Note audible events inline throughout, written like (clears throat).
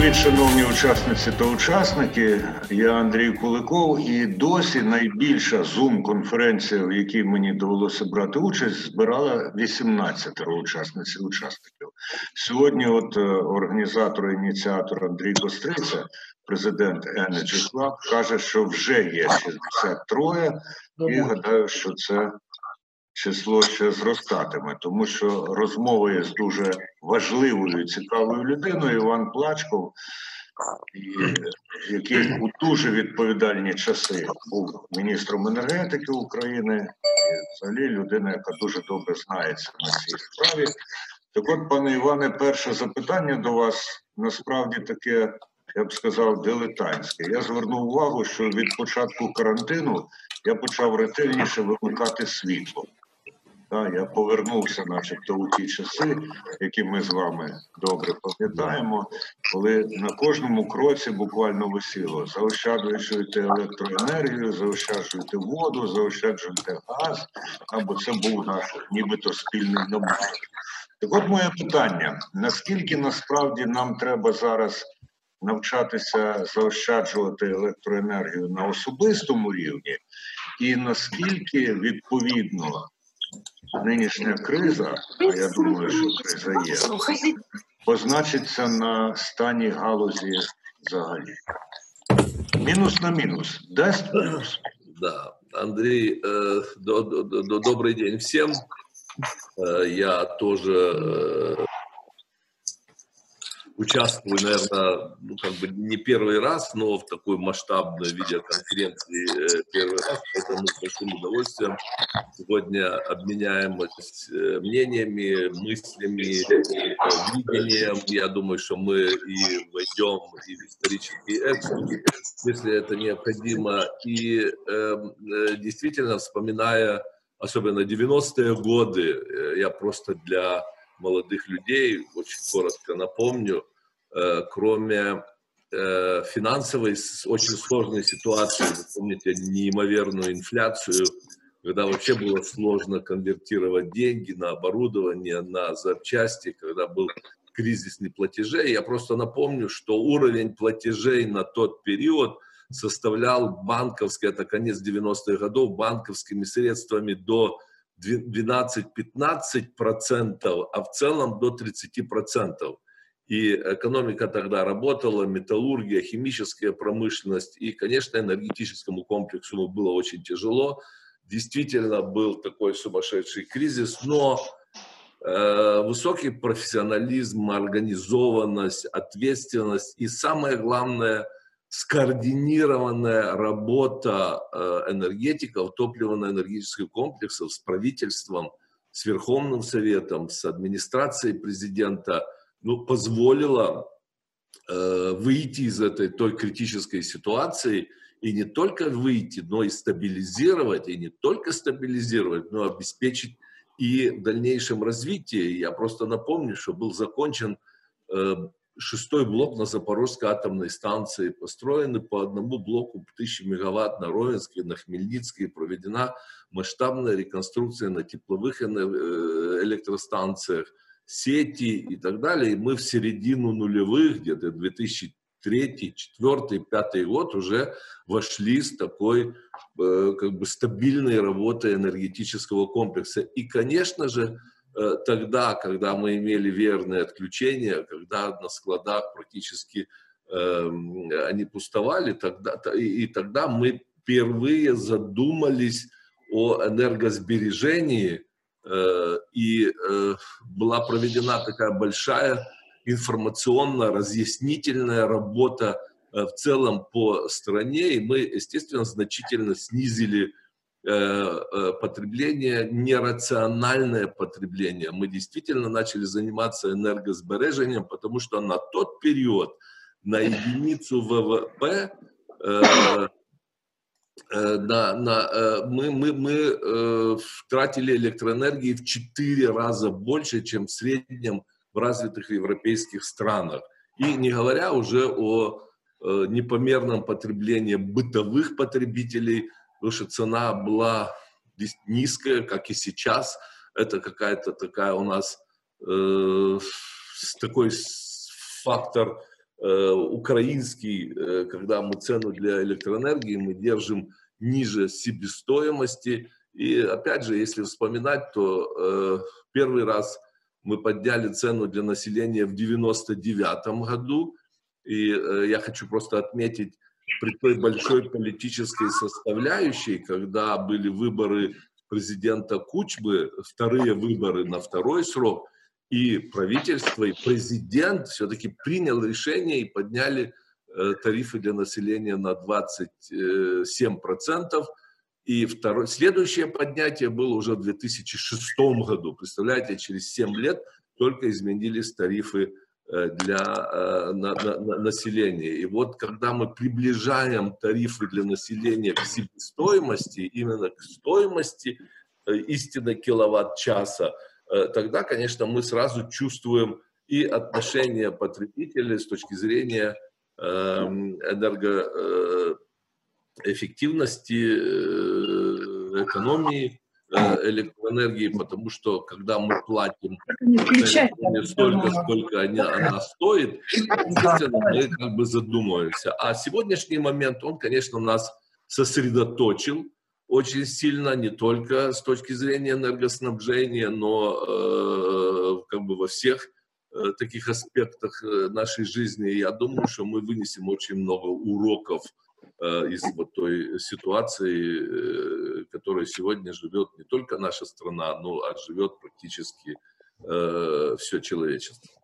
привіт, шановні учасниці та учасники. Я Андрій Куликов, і досі найбільша зум-конференція, в якій мені довелося брати участь, збирала 18 учасниць і учасників. Сьогодні, от е, організатор ініціатор Андрій Костриця, президент Energy Club, каже, що вже є 63, і гадаю, що це число ще зростатиме, тому що розмова є з дуже важливою і цікавою людиною Іван Плачков, який у дуже відповідальні часи був міністром енергетики України, і взагалі людина, яка дуже добре знається на цій справі. Так от, пане Іване, перше запитання до вас насправді таке, я б сказав, дилетантське. Я звернув увагу, що від початку карантину я почав ретельніше вимикати світло. Так, я повернувся, начебто, у ті часи, які ми з вами добре пам'ятаємо, коли на кожному кроці буквально висіло. Заощаджуєте електроенергію, заощаджуєте воду, заощаджуєте газ, або це був наш нібито спільний набор. Так от моє питання: наскільки насправді нам треба зараз навчатися заощаджувати електроенергію на особистому рівні, і наскільки відповідно нинішня криза, а я думаю, що криза є, позначиться на стані галузі взагалі. Мінус на мінус. Дасть плюс. Да, Андрей, э, до, до, до, добрый день всем. Э, я тоже э, участвую, наверное, ну, как бы не первый раз, но в такой масштабной видеоконференции э, первый раз, поэтому с большим удовольствием сегодня обменяемся э, мнениями, мыслями, э, видением. Я думаю, что мы и войдем и в исторический экскурс, если это необходимо. И э, действительно, вспоминая особенно 90-е годы, я просто для молодых людей, очень коротко напомню, э, кроме э, финансовой очень сложной ситуации, вы помните неимоверную инфляцию, когда вообще было сложно конвертировать деньги на оборудование, на запчасти, когда был кризисный платежей. Я просто напомню, что уровень платежей на тот период составлял банковский, это конец 90-х годов, банковскими средствами до 12-15%, а в целом до 30%. И экономика тогда работала, металлургия, химическая промышленность. И, конечно, энергетическому комплексу было очень тяжело. Действительно был такой сумасшедший кризис, но э, высокий профессионализм, организованность, ответственность и самое главное – скоординированная работа э, энергетиков, топливно-энергетических комплексов с правительством, с Верховным Советом, с администрацией президента, ну, позволила э, выйти из этой той критической ситуации и не только выйти, но и стабилизировать, и не только стабилизировать, но обеспечить и в дальнейшем развитие. Я просто напомню, что был закончен э, шестой блок на Запорожской атомной станции, построены по одному блоку 1000 мегаватт на Ровенске, на Хмельницкой, проведена масштабная реконструкция на тепловых э, электростанциях, сети и так далее. И мы в середину нулевых, где-то 2003, 2004, 2005 год уже вошли с такой э, как бы стабильной работой энергетического комплекса. И, конечно же, тогда, когда мы имели верные отключения, когда на складах практически э, они пустовали, тогда, и, тогда мы впервые задумались о энергосбережении, э, и э, была проведена такая большая информационно-разъяснительная работа э, в целом по стране, и мы, естественно, значительно снизили Э, э, потребление, нерациональное потребление. Мы действительно начали заниматься энергосбережением, потому что на тот период на единицу ВВП э, на, на, мы, мы, мы тратили электроэнергии в 4 раза больше, чем в среднем в развитых европейских странах. И не говоря уже о непомерном потреблении бытовых потребителей – потому что цена была низкая, как и сейчас. Это какая-то такая у нас э, такой фактор э, украинский, э, когда мы цену для электроэнергии мы держим ниже себестоимости. И опять же, если вспоминать, то э, первый раз мы подняли цену для населения в 99 году. И э, я хочу просто отметить, при той большой политической составляющей, когда были выборы президента Кучмы, вторые выборы на второй срок, и правительство, и президент все-таки принял решение и подняли э, тарифы для населения на 27%. И второе, следующее поднятие было уже в 2006 году. Представляете, через 7 лет только изменились тарифы э, для э, на, на, на населения. И вот когда мы приближаем тарифы для населения к себестоимости, именно к стоимости истинно киловатт-часа, Э, тогда, конечно, мы сразу чувствуем и отношение потребителей с точки зрения эм, энергоэффективности, э, экономии э, электроэнергии, потому что когда мы платим столько, сколько она, она стоит, мы как бы задумываемся. А сегодняшний момент, он, конечно, нас сосредоточил, очень сильно не только с точки зрения энергоснабжения, но э, как бы во всех э, таких аспектах э, нашей жизни. Я думаю, что мы вынесем очень много уроков э, из вот той ситуации, э, которой сегодня живет не только наша страна, но а живет практически э, все человечество.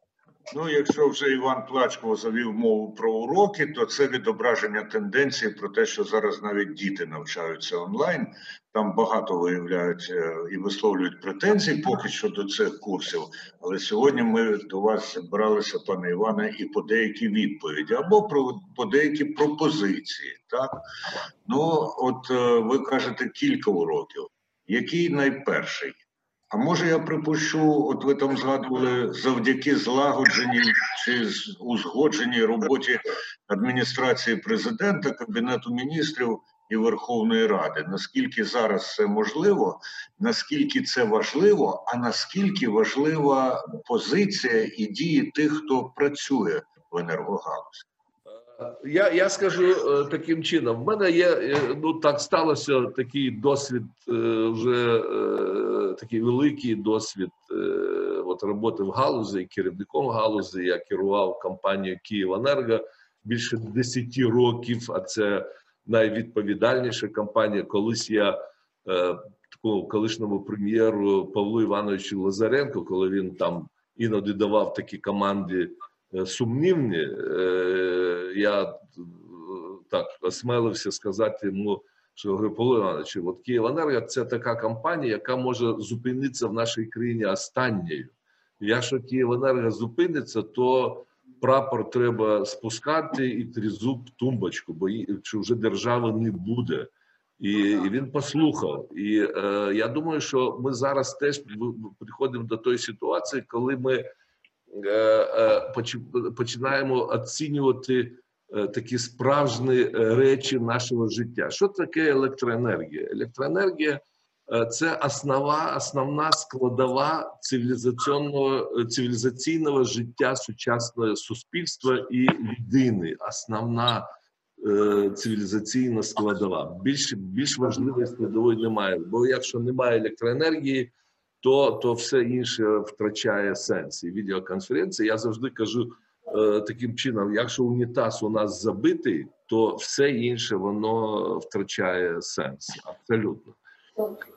Ну, якщо вже Іван Плачко завів мову про уроки, то це відображення тенденції про те, що зараз навіть діти навчаються онлайн. Там багато виявляють е, і висловлюють претензії поки що до цих курсів. Але сьогодні ми до вас збиралися, пане Іване, і по деякі відповіді або про по деякі пропозиції. Так ну от е, ви кажете кілька уроків. Який найперший? А може я припущу, от ви там згадували завдяки злагодженій чи узгодженій роботі адміністрації президента, кабінету міністрів і Верховної Ради. Наскільки зараз це можливо, наскільки це важливо, а наскільки важлива позиція і дії тих, хто працює в енергогалузі? Я я скажу е, таким чином: в мене є е, ну так сталося такий досвід, е, вже такий великий досвід от роботи в галузі, керівником галузі. Я керував компанією «Київенерго» більше 10 років. А це найвідповідальніша компанія. Колись я такому колишньому прем'єру Павлу Івановичу Лазаренко, коли він там іноді давав такі команди. Е, сумнівні, е, я е, так осмелився сказати йому, що говорю, Павло Іванович, от Київенерго – це така компанія, яка може зупинитися в нашій країні останньою. Якщо Київенерго зупиниться, то прапор треба спускати і трізуб тумбочку, бо що вже держави не буде. І і він послухав. І е, я думаю, що ми зараз теж приходимо до тої ситуації, коли ми починаємо оцінювати е, такі справжні речі нашого життя. Що таке електроенергія? Електроенергія це основа, основна складова цивілізаційного цивілізаційного життя сучасного суспільства і людини. Основна цивілізаційна складова. Більш більш важливої складової немає. Бо якщо немає електроенергії то то все інше втрачає сенс. І відеоконференції я завжди кажу е, таким чином: якщо унітаз у нас забитий, то все інше воно втрачає сенс. Абсолютно.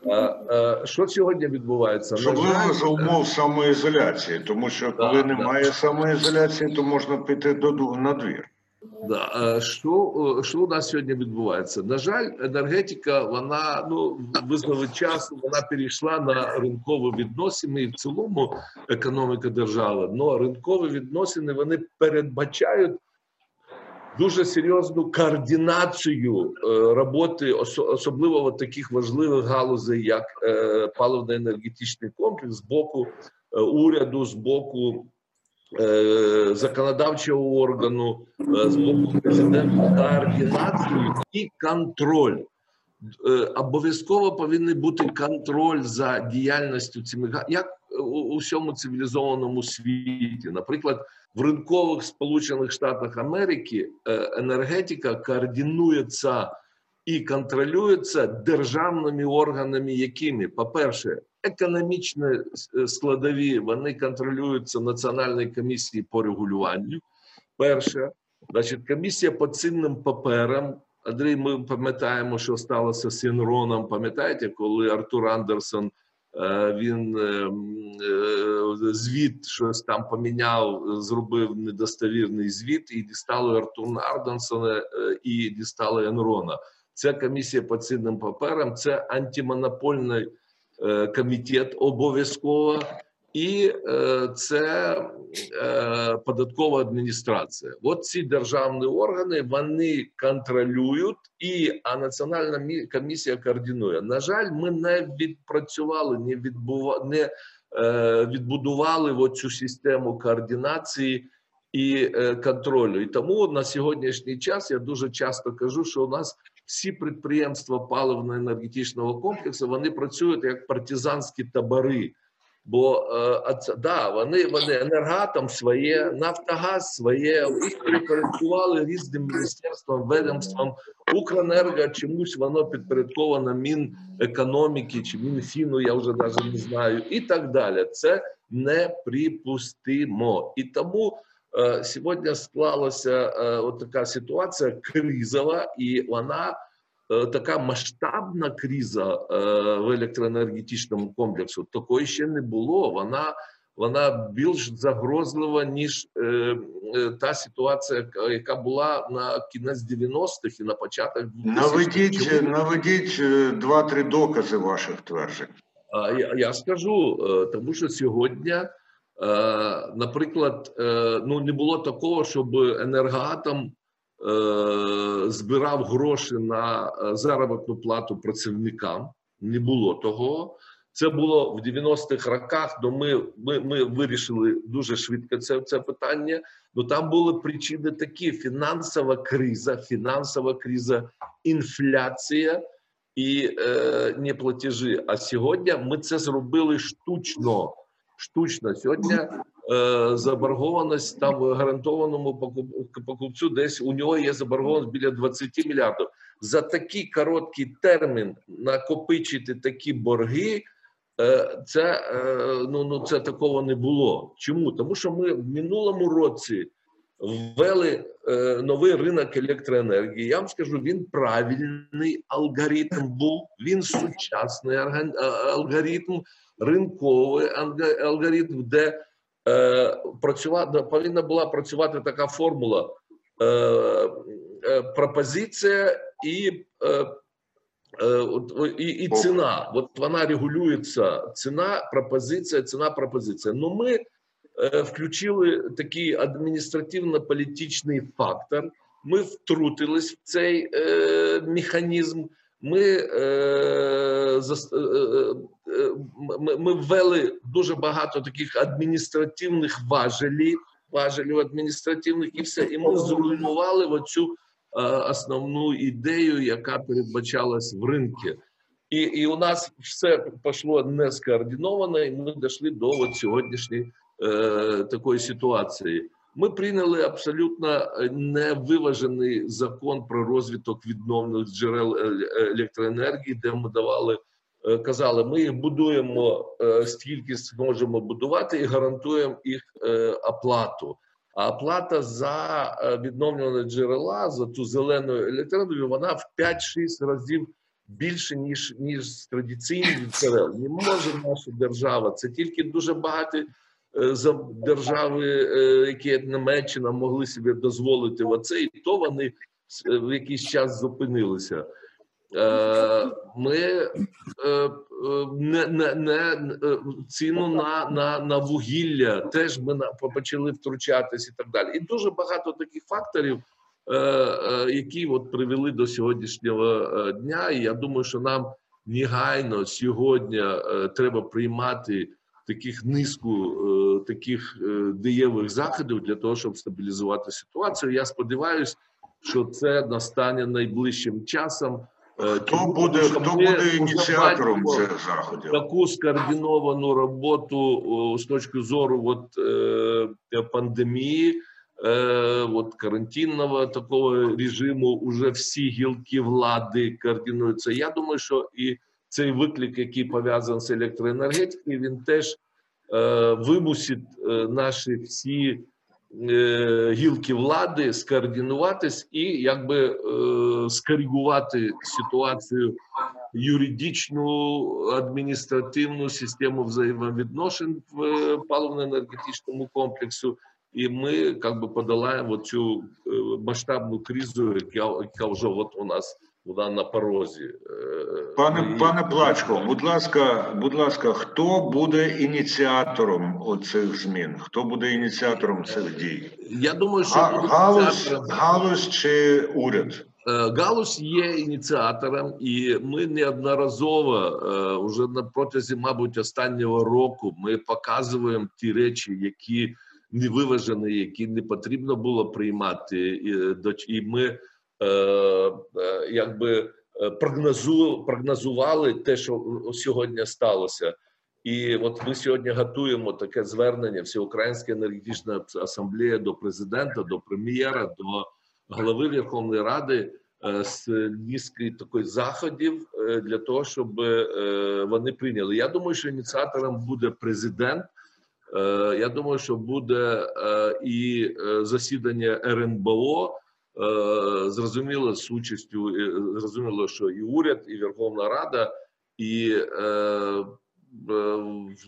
А, а, Що сьогодні відбувається? Особливо за умов самоізоляції, тому що коли да, немає да. самоізоляції, то можна піти до на двір. Да. Що що у нас сьогодні відбувається? На жаль, енергетика, вона ну визнали часу, вона перейшла на ринкові відносини і в цілому економіка держави. Ну ринкові відносини вони передбачають дуже серйозну координацію е, роботи, особливо в таких важливих галузей, як е, паливно-енергетичний комплекс з боку е, уряду, з боку. Е, законодавчого органу е, з боку президента координацію і контроль. Е, обов'язково повинен бути контроль за діяльністю цими як у усьому цивілізованому світі. Наприклад, в ринкових Сполучених Штатах Америки енергетика координується і контролюється державними органами, якими, по-перше, економічні е, складові вони контролюються Національною комісією по регулюванню. Перше, значить, комісія по цінним паперам. Андрій, ми пам'ятаємо, що сталося з Інроном. Пам'ятаєте, коли Артур Андерсон е, він е, звіт щось там поміняв, зробив недостовірний звіт, і дістали Артура Андерсона і дістали Енрона. Це комісія по цінним паперам, це антимонопольний комітет обов'язково, і е, це е, податкова адміністрація. От ці державні органи вони контролюють, і а національна комісія координує. На жаль, ми не відпрацювали, не відбува, не е, відбудували оцю систему координації і е, контролю. І тому на сьогоднішній час я дуже часто кажу, що у нас всі підприємства паливно-енергетичного комплексу вони працюють як партизанські табори. Бо е, да, вони, вони енергатом своє, Нафтогаз своє, їх перепорядкували різним міністерствам, ведомствам. Укренерго чомусь воно підпорядковано Мінекономіки чи Мінфіну, я вже навіть не знаю, і так далі. Це неприпустимо. І тому сьогодні склалася е, от така ситуація кризова, і вона е, така масштабна криза е, в електроенергетичному комплексу. Такої ще не було. Вона вона більш загрозлива ніж е, е, та ситуація, яка- була на кінець 90-х і на початок 2000-х. Наведіть, наведіть е, два-три докази ваших тверджень. А, Я, я скажу, е, тому що сьогодні, е, наприклад, е, ну не було такого, щоб енергоатом е, збирав гроші на е, заробітну плату працівникам. Не було того. Це було в 90-х роках. Ну ми, ми, ми вирішили дуже швидко це, це питання. Ну там були причини такі: фінансова криза, фінансова криза, інфляція і е, не платежі. А сьогодні ми це зробили штучно. Штучно сьогодні е, заборгованість там гарантованому покуп- покупцю, десь у нього є заборгованість біля 20 мільярдів. За такий короткий термін накопичити такі борги. е, Це е, ну, ну це такого не було. Чому? Тому що ми в минулому році ввели е, новий ринок електроенергії. Я вам скажу, він правильний алгоритм був. Він сучасний алгоритм, ринковий алгоритм, де е, працювати повинна була працювати така формула: е, е, пропозиція і. Е, е, і, і ціна. От вона регулюється. Ціна, пропозиція, ціна, пропозиція. Ну ми е, включили такий адміністративно-політичний фактор. Ми втрутились в цей е, механізм. Ми, е, ми, ми ввели дуже багато таких адміністративних важелів, важелів адміністративних, і все. І ми зруйнували оцю е, основну ідею, яка передбачалась в ринку. І, і у нас все пішло не скоординовано, і ми дійшли до от сьогоднішньої е, такої ситуації. Ми прийняли абсолютно е, невиважений закон про розвиток відновлених джерел е, е, електроенергії, де ми давали, е, казали, ми їх будуємо е, стільки зможемо будувати і гарантуємо їх е, оплату. А оплата за е, відновлені джерела за ту зелену електроенергію, вона в 5-6 разів більше ніж ніж з традиційних джерел. Не може наша держава. Це тільки дуже багаті е, за держави, е, які як Німеччина могли собі дозволити оце, і то вони е, в якийсь час зупинилися. Е, Ми е, не, не, не е, ціну на, на, на вугілля теж ми на- почали втручатись і так далі. І дуже багато таких факторів, які от привели до сьогоднішнього дня. І я думаю, що нам негайно сьогодні треба приймати таких низку таких дієвих заходів для того, щоб стабілізувати ситуацію. Я сподіваюся, що це настане найближчим часом. Е, Хто буде, хто буде ініціатором цих заходів? таку скоординовану роботу з точки зору от, е, пандемії, е, от карантинного такого режиму, уже всі гілки влади координуються. Я думаю, що і цей виклик, який пов'язаний з електроенергетикою, він теж вимусить наші всі гілки влади скоординуватись і якби скоригувати ситуацію юридичну адміністративну систему взаємовідношень в е, паливно-енергетичному комплексу, і ми як би подолаємо цю е, масштабну кризу, яка, яка вже от у нас вона на порозі. Е, Пане і- пане Плачко, будь ласка, будь ласка, хто буде ініціатором оцих змін? Хто буде ініціатором цих дій? Я думаю, що Га- Галузь, ініціатором- галузь чи уряд? Е, Галузь є ініціатором, і ми неодноразово е, уже на протязі, мабуть, останнього року ми показуємо ті речі, які не виважені, які не потрібно було приймати. І, е, ми е, е, якби е, прогнозу, прогнозували те, що сьогодні сталося. І от ми сьогодні готуємо таке звернення Всеукраїнської енергетичної асамблеї до президента, до прем'єра, до голови Верховної Ради е, з низки таких заходів е, для того, щоб е, вони прийняли. Я думаю, що ініціатором буде президент. Я думаю, що буде і засідання РНБО. Зрозуміло, з участю зрозуміло, що і уряд, і Верховна Рада, і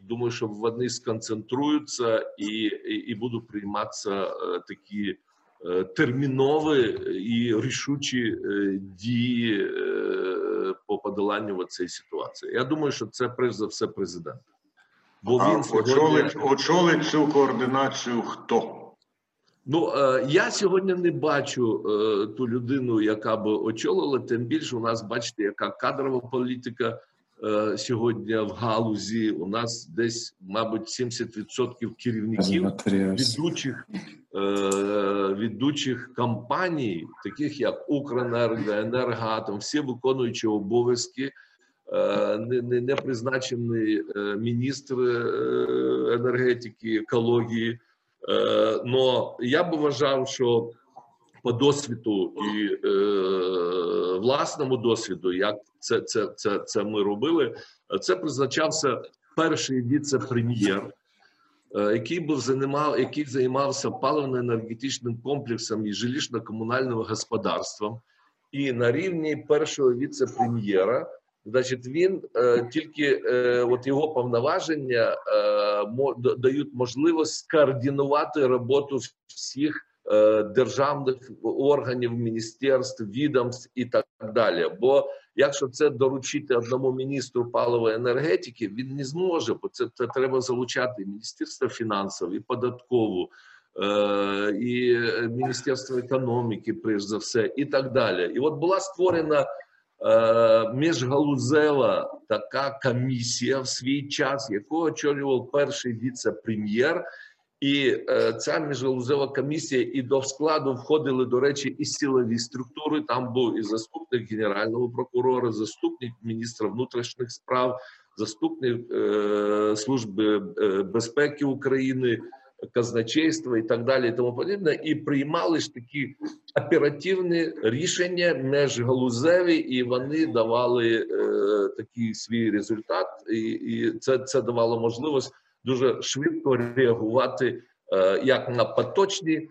думаю, що вони сконцентруються і, і, і будуть прийматися такі термінові і рішучі е, дії е, по подоланню цієї ситуації. Я думаю, що це перш за все президент. Бо А він сьогодні... очолить, очолить цю координацію хто? Ну е, я сьогодні не бачу е, ту людину, яка би очолила. Тим більше у нас бачите, яка кадрова політика е, сьогодні в галузі. У нас десь, мабуть, 70% керівників ведучих е, ведучих компаній, таких як Укренерго, Енергоатом, всі виконуючі обов'язки. Е, Не, не, не призначений е, міністр е, енергетики, екології. Е, Но я би вважав, що по досвіду і е, власному досвіду, як це, це, це, це ми робили, це призначався перший віце-прем'єр, е, який був займав, який займався паливно-енергетичним комплексом і жилищно-комунальним господарством. І на рівні першого віце-прем'єра, значить, він е, тільки е, от його повноваження е, дають можливість скоординувати роботу всіх е, державних органів, міністерств, відомств і так далі. Бо якщо це доручити одному міністру паливої енергетики, він не зможе, бо це, це треба залучати Міністерство фінансів, і податкову, е, і Міністерство економіки, перш за все, і так далі. І от була створена е, міжгалузева така комісія в свій час, яку очолював перший віце-прем'єр. І е, ця міжгалузева комісія і до складу входили, до речі, і силові структури. Там був і заступник генерального прокурора, заступник міністра внутрішніх справ, заступник е, служби е, безпеки України, казначейства і так далі, і тому подібне. І приймали ж такі оперативні рішення міжгалузеві, і вони давали е, такий свій результат, і, і це, це давало можливість дуже швидко реагувати е, як на поточні е,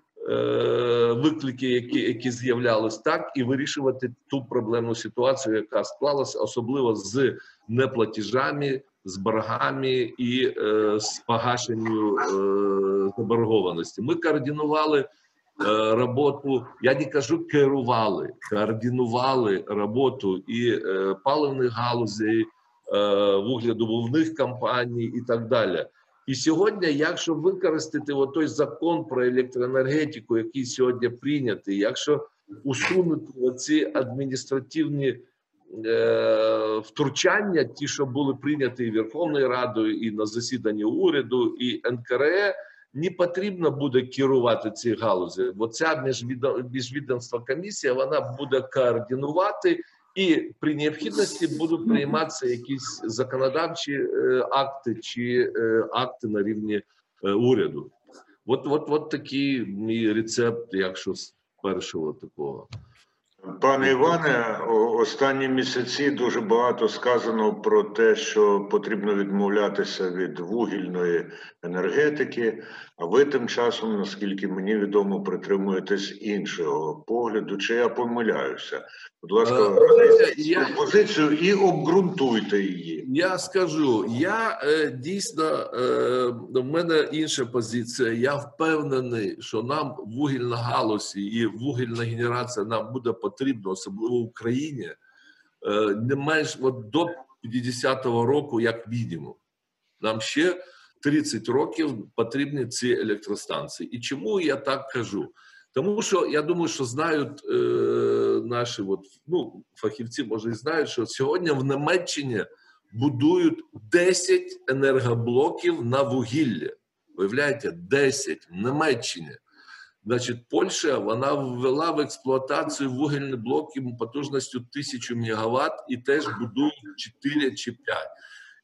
виклики, які, які з'являлись, так і вирішувати ту проблемну ситуацію, яка склалася, особливо з неплатежами, з боргами і е, з погашенню е, заборгованості. Ми координували роботу. Я не кажу керували, координували роботу і е, паливних галузей, е, вугледобувних компаній і так далі. І сьогодні, якщо використати той закон про електроенергетику, який сьогодні прийнятий, якщо усунути оці адміністративні е, втручання, ті, що були прийняті і Верховною Радою, і на засіданні уряду, і НКРЕ, не потрібно буде керувати ці галузі. Бо ця міжвідомства комісія вона буде координувати і при необхідності будуть прийматися якісь законодавчі е, акти чи е, акти на рівні е, уряду. От, от, от такий мій рецепт, якщо з першого такого. Пане Іване, останні місяці дуже багато сказано про те, що потрібно відмовлятися від вугільної енергетики. А ви тим часом, наскільки мені відомо, притримуєтесь іншого погляду. Чи я помиляюся? Будь ласка, Е, я- цю позицію і обґрунтуйте її. Я скажу, я е, дійсно е, в мене інша позиція. Я впевнений, що нам вугільна галузь і вугільна генерація нам буде потрібна, особливо в Україні, е, не менш от до 50-го року, як мінімум. Нам ще 30 років потрібні ці електростанції. І чому я так кажу? Тому що я думаю, що знають е, наші от, ну, фахівці, може, і знають, що сьогодні в Німеччині будують 10 енергоблоків на вугілля. Виявляєте, 10 в Німеччині. Значить, Польща вона ввела в експлуатацію вугільні блоки потужністю 1000 МВт і теж будують 4 чи 5.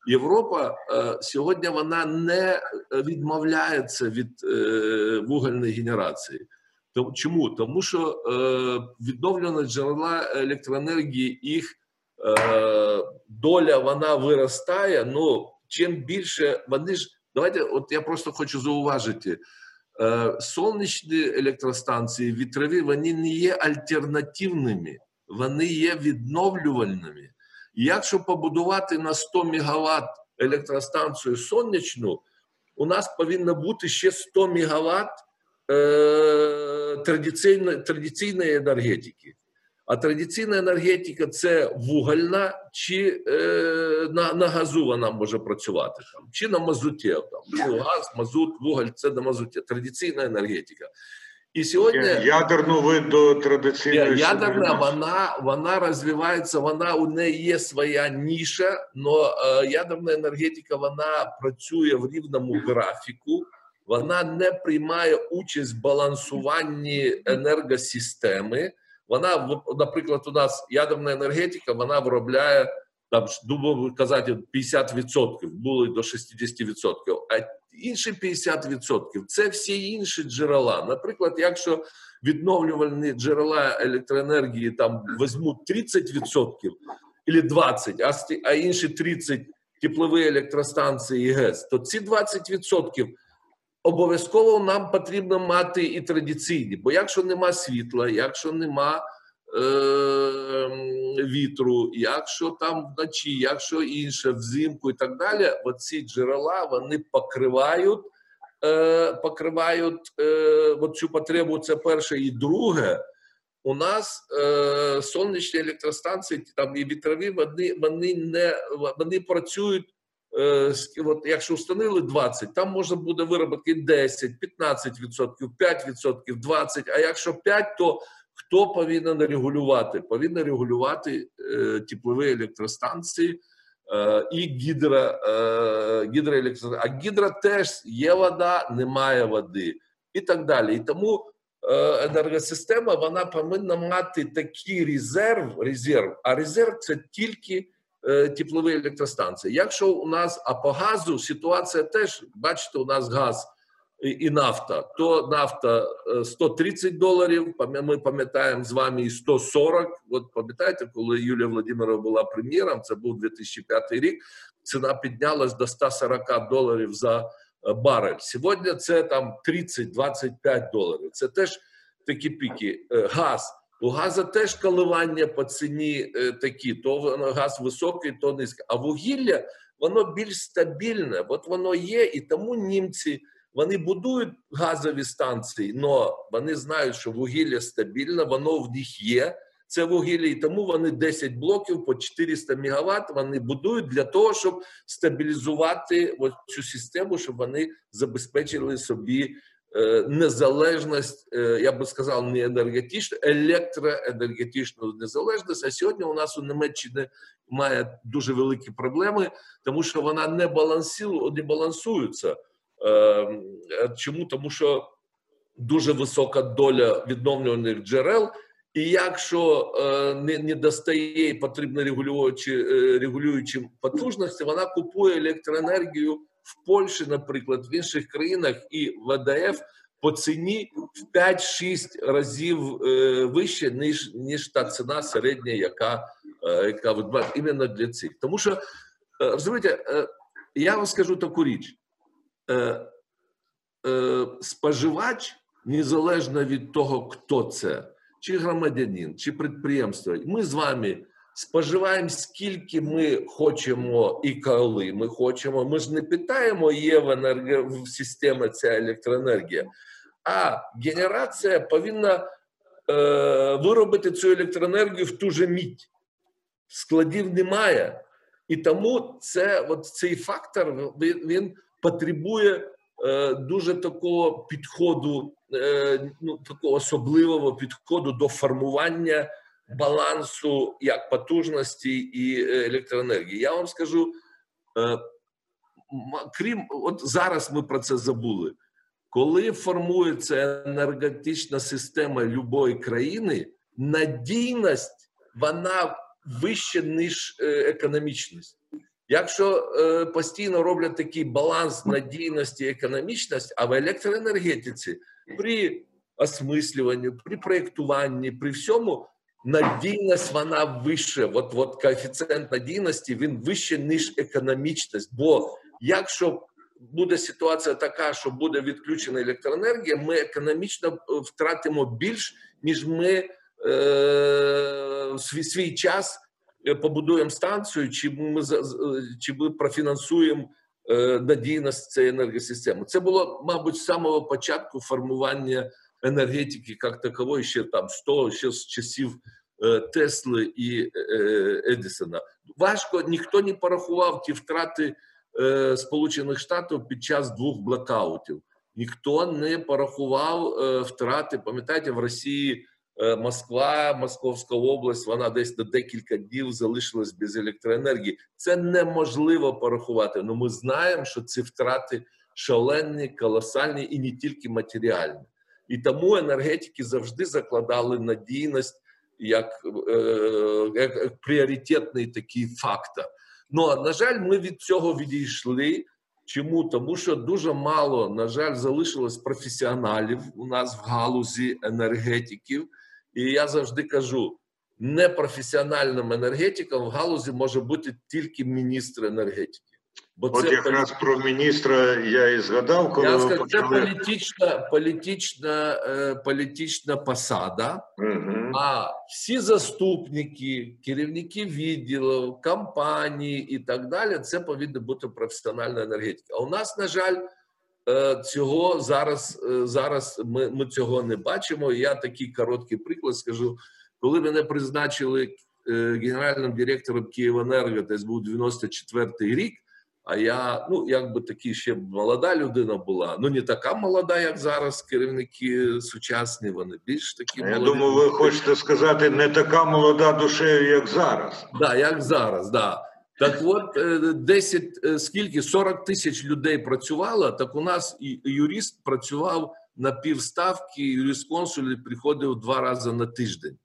Європа е, сьогодні вона не відмовляється від е, вугільної генерації. Тому- Чому? Тому що е, відновлені джерела електроенергії, їх е, доля вона виростає. Ну чим більше вони ж давайте, от я просто хочу зауважити. Е, сонячні електростанції, вітрові, вони не є альтернативними, вони є відновлювальними. Якщо побудувати на 100 МВт електростанцію сонячну, у нас повинно бути ще 100 МВт е, традиційної енергетики. А традиційна енергетика це вугільна, чи е, на, на газу вона може працювати, там, чи на мазуті. Там. Ну, газ, мазут, вуголь це на мазуті. Традиційна енергетика. І сьогодні Ядерну ви до традиційної ядерна вона, вона розвивається, вона у неї є своя ніша, але ядерна енергетика вона працює в рівному графіку. Вона не приймає участь в балансуванні енергосистеми. Вона, наприклад, у нас ядерна енергетика, вона виробляє там думаю казати 50%, було й до 60%. А інші 50% це всі інші джерела. Наприклад, якщо відновлювальні джерела електроенергії там візьмуть 30% або 20%, а, а інші 30% теплові електростанції і ГЕС, то ці 20% обов'язково нам потрібно мати і традиційні. Бо якщо нема світла, якщо нема е, вітру, якщо там вночі, якщо інше, взимку і так далі, оці джерела вони покривають. е, Покривають е, цю потребу. Це перше і друге. У нас е, сонячні електростанції там і вітрові, вони, вони не вони працюють. Е, От якщо встановили 20, там можна буде виробити 10, 15%, 5%, 20%. А якщо 5%, то хто повинен регулювати? Повинен регулювати е, теплові електростанції е, і гідро, е, гідроелектростанції. А гідро теж є вода, немає води і так далі. І тому е, енергосистема вона повинна мати такий резерв, резерв, а резерв це тільки теплові електростанції. Якщо у нас, а по газу ситуація теж, бачите, у нас газ і, нафта, то нафта е, 130 доларів, ми пам'ятаємо з вами і 140. От пам'ятаєте, коли Юлія Владимирова була прем'єром, це був 2005 рік, ціна піднялась до 140 доларів за е, барель. Сьогодні це там 30-25 доларів. Це теж такі піки. Е, Газ. У газу теж коливання по ціні е, такі: то газ високий, то низький. А вугілля воно більш стабільне. От воно є, і тому німці вони будують газові станції, але вони знають, що вугілля стабільне, воно в них є. Це вугілля, і тому вони 10 блоків по 400 мегаватт вони будують для того, щоб стабілізувати цю систему, щоб вони забезпечили собі незалежність, е, я би сказав, не енергетичну, електроенергетичну незалежність. А сьогодні у нас у Німеччині має дуже великі проблеми, тому що вона не балансує, не балансується. Е, Чому? Тому що дуже висока доля відновлюваних джерел, І якщо е, не, не достає потрібно регулюючи, е, регулюючим потужності, вона купує електроенергію в Польщі, наприклад, в інших країнах і ВДФ по ціні в 5-6 разів е, вище, ніж, ніж та ціна середня, яка, е, яка відбувається іменно для цих. Тому що, е, розумієте, е, я вам скажу таку річ. Е, споживач, незалежно від того, хто це, чи громадянин, чи підприємство, ми з вами споживаємо скільки ми хочемо і коли ми хочемо. Ми ж не питаємо, є в, енерго, в системі ця електроенергія, а генерація повинна е, виробити цю електроенергію в ту же мить. Складів немає. І тому це, от цей фактор він, він потребує е, дуже такого підходу, е, ну такого особливого підходу до формування балансу як потужності і е, електроенергії. Я вам скажу, е, крім от зараз ми про це забули. Коли формується енергетична система любої країни, надійність вона вища, ніж е, економічність. Якщо е, постійно роблять такий баланс надійності і економічності, а в електроенергетиці при осмислюванні, при проєктуванні, при всьому надійність вона вища. От, от коефіцієнт надійності він вище, ніж економічність. Бо якщо буде ситуація така, що буде відключена електроенергія, ми економічно втратимо більш, ніж ми е, свій, свій час побудуємо станцію, чи ми чи ми профінансуємо е, надійність цієї енергосистеми. Це було, мабуть, з самого початку формування енергетики, як такової, ще там 100, ще з часів е, Тесли і е, Едисона. Важко ніхто не порахував ті втрати Сполучених Штатів під час двох блокаутів. Ніхто не порахував втрати. Пам'ятаєте, в Росії Москва, Московська область, вона десь на декілька днів залишилась без електроенергії. Це неможливо порахувати. Ну ми знаємо, що ці втрати шалені, колосальні і не тільки матеріальні. І тому енергетики завжди закладали надійність як, е, як пріоритетний такий фактор. Ну а на жаль, ми від цього відійшли. Чому? Тому що дуже мало, на жаль, залишилось професіоналів у нас в галузі енергетиків. І я завжди кажу: непрофесіональним енергетиком в галузі може бути тільки міністр енергетики. Бо От це якраз полі... про міністра я і згадав, коли я скажу, почали... це політична політична, е, політична посада, угу. а всі заступники, керівники відділів, компаній і так далі, це повинна бути професіональна енергетика. А у нас, на жаль, е, цього зараз е, зараз ми, ми цього не бачимо. Я такий короткий приклад скажу, коли мене призначили генеральним директором Київенерго, десь був 94-й рік. А я, ну якби такі ще молода людина була. Ну не така молода, як зараз. Керівники сучасні. Вони більш такі молоді. Я думаю, ви хочете сказати, не така молода душею, як зараз. Да, як зараз, да. Так, от 10, е, е, скільки 40 тисяч людей працювало. Так у нас і юрист працював на півставки. Юрисконсуль приходив два рази на тиждень.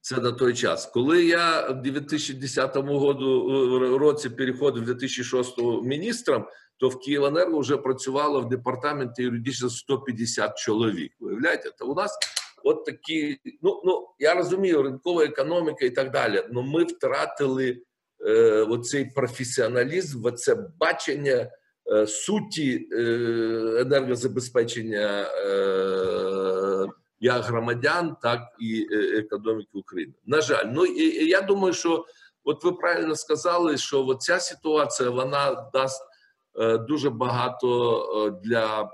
Це на той час. Коли я в 2010 году, році переходив в 2006 міністром, то в Київенерго вже працювало в департаменті юридично 150 чоловік. Виявляєте, то у нас от такі, ну ну я розумію, ринкова економіка і так далі. але ми втратили е, оцей професіоналізм, оце бачення е, суті е, енергозабезпечення. Е, як громадян, так і е, економіки України. На жаль, ну і я думаю, що от ви правильно сказали, що ця ситуація вона дасть е, дуже багато е, для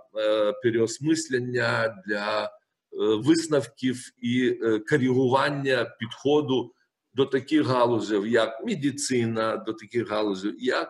переосмислення, для висновків і коригування підходу до таких галузів, як медицина, до таких галузів, як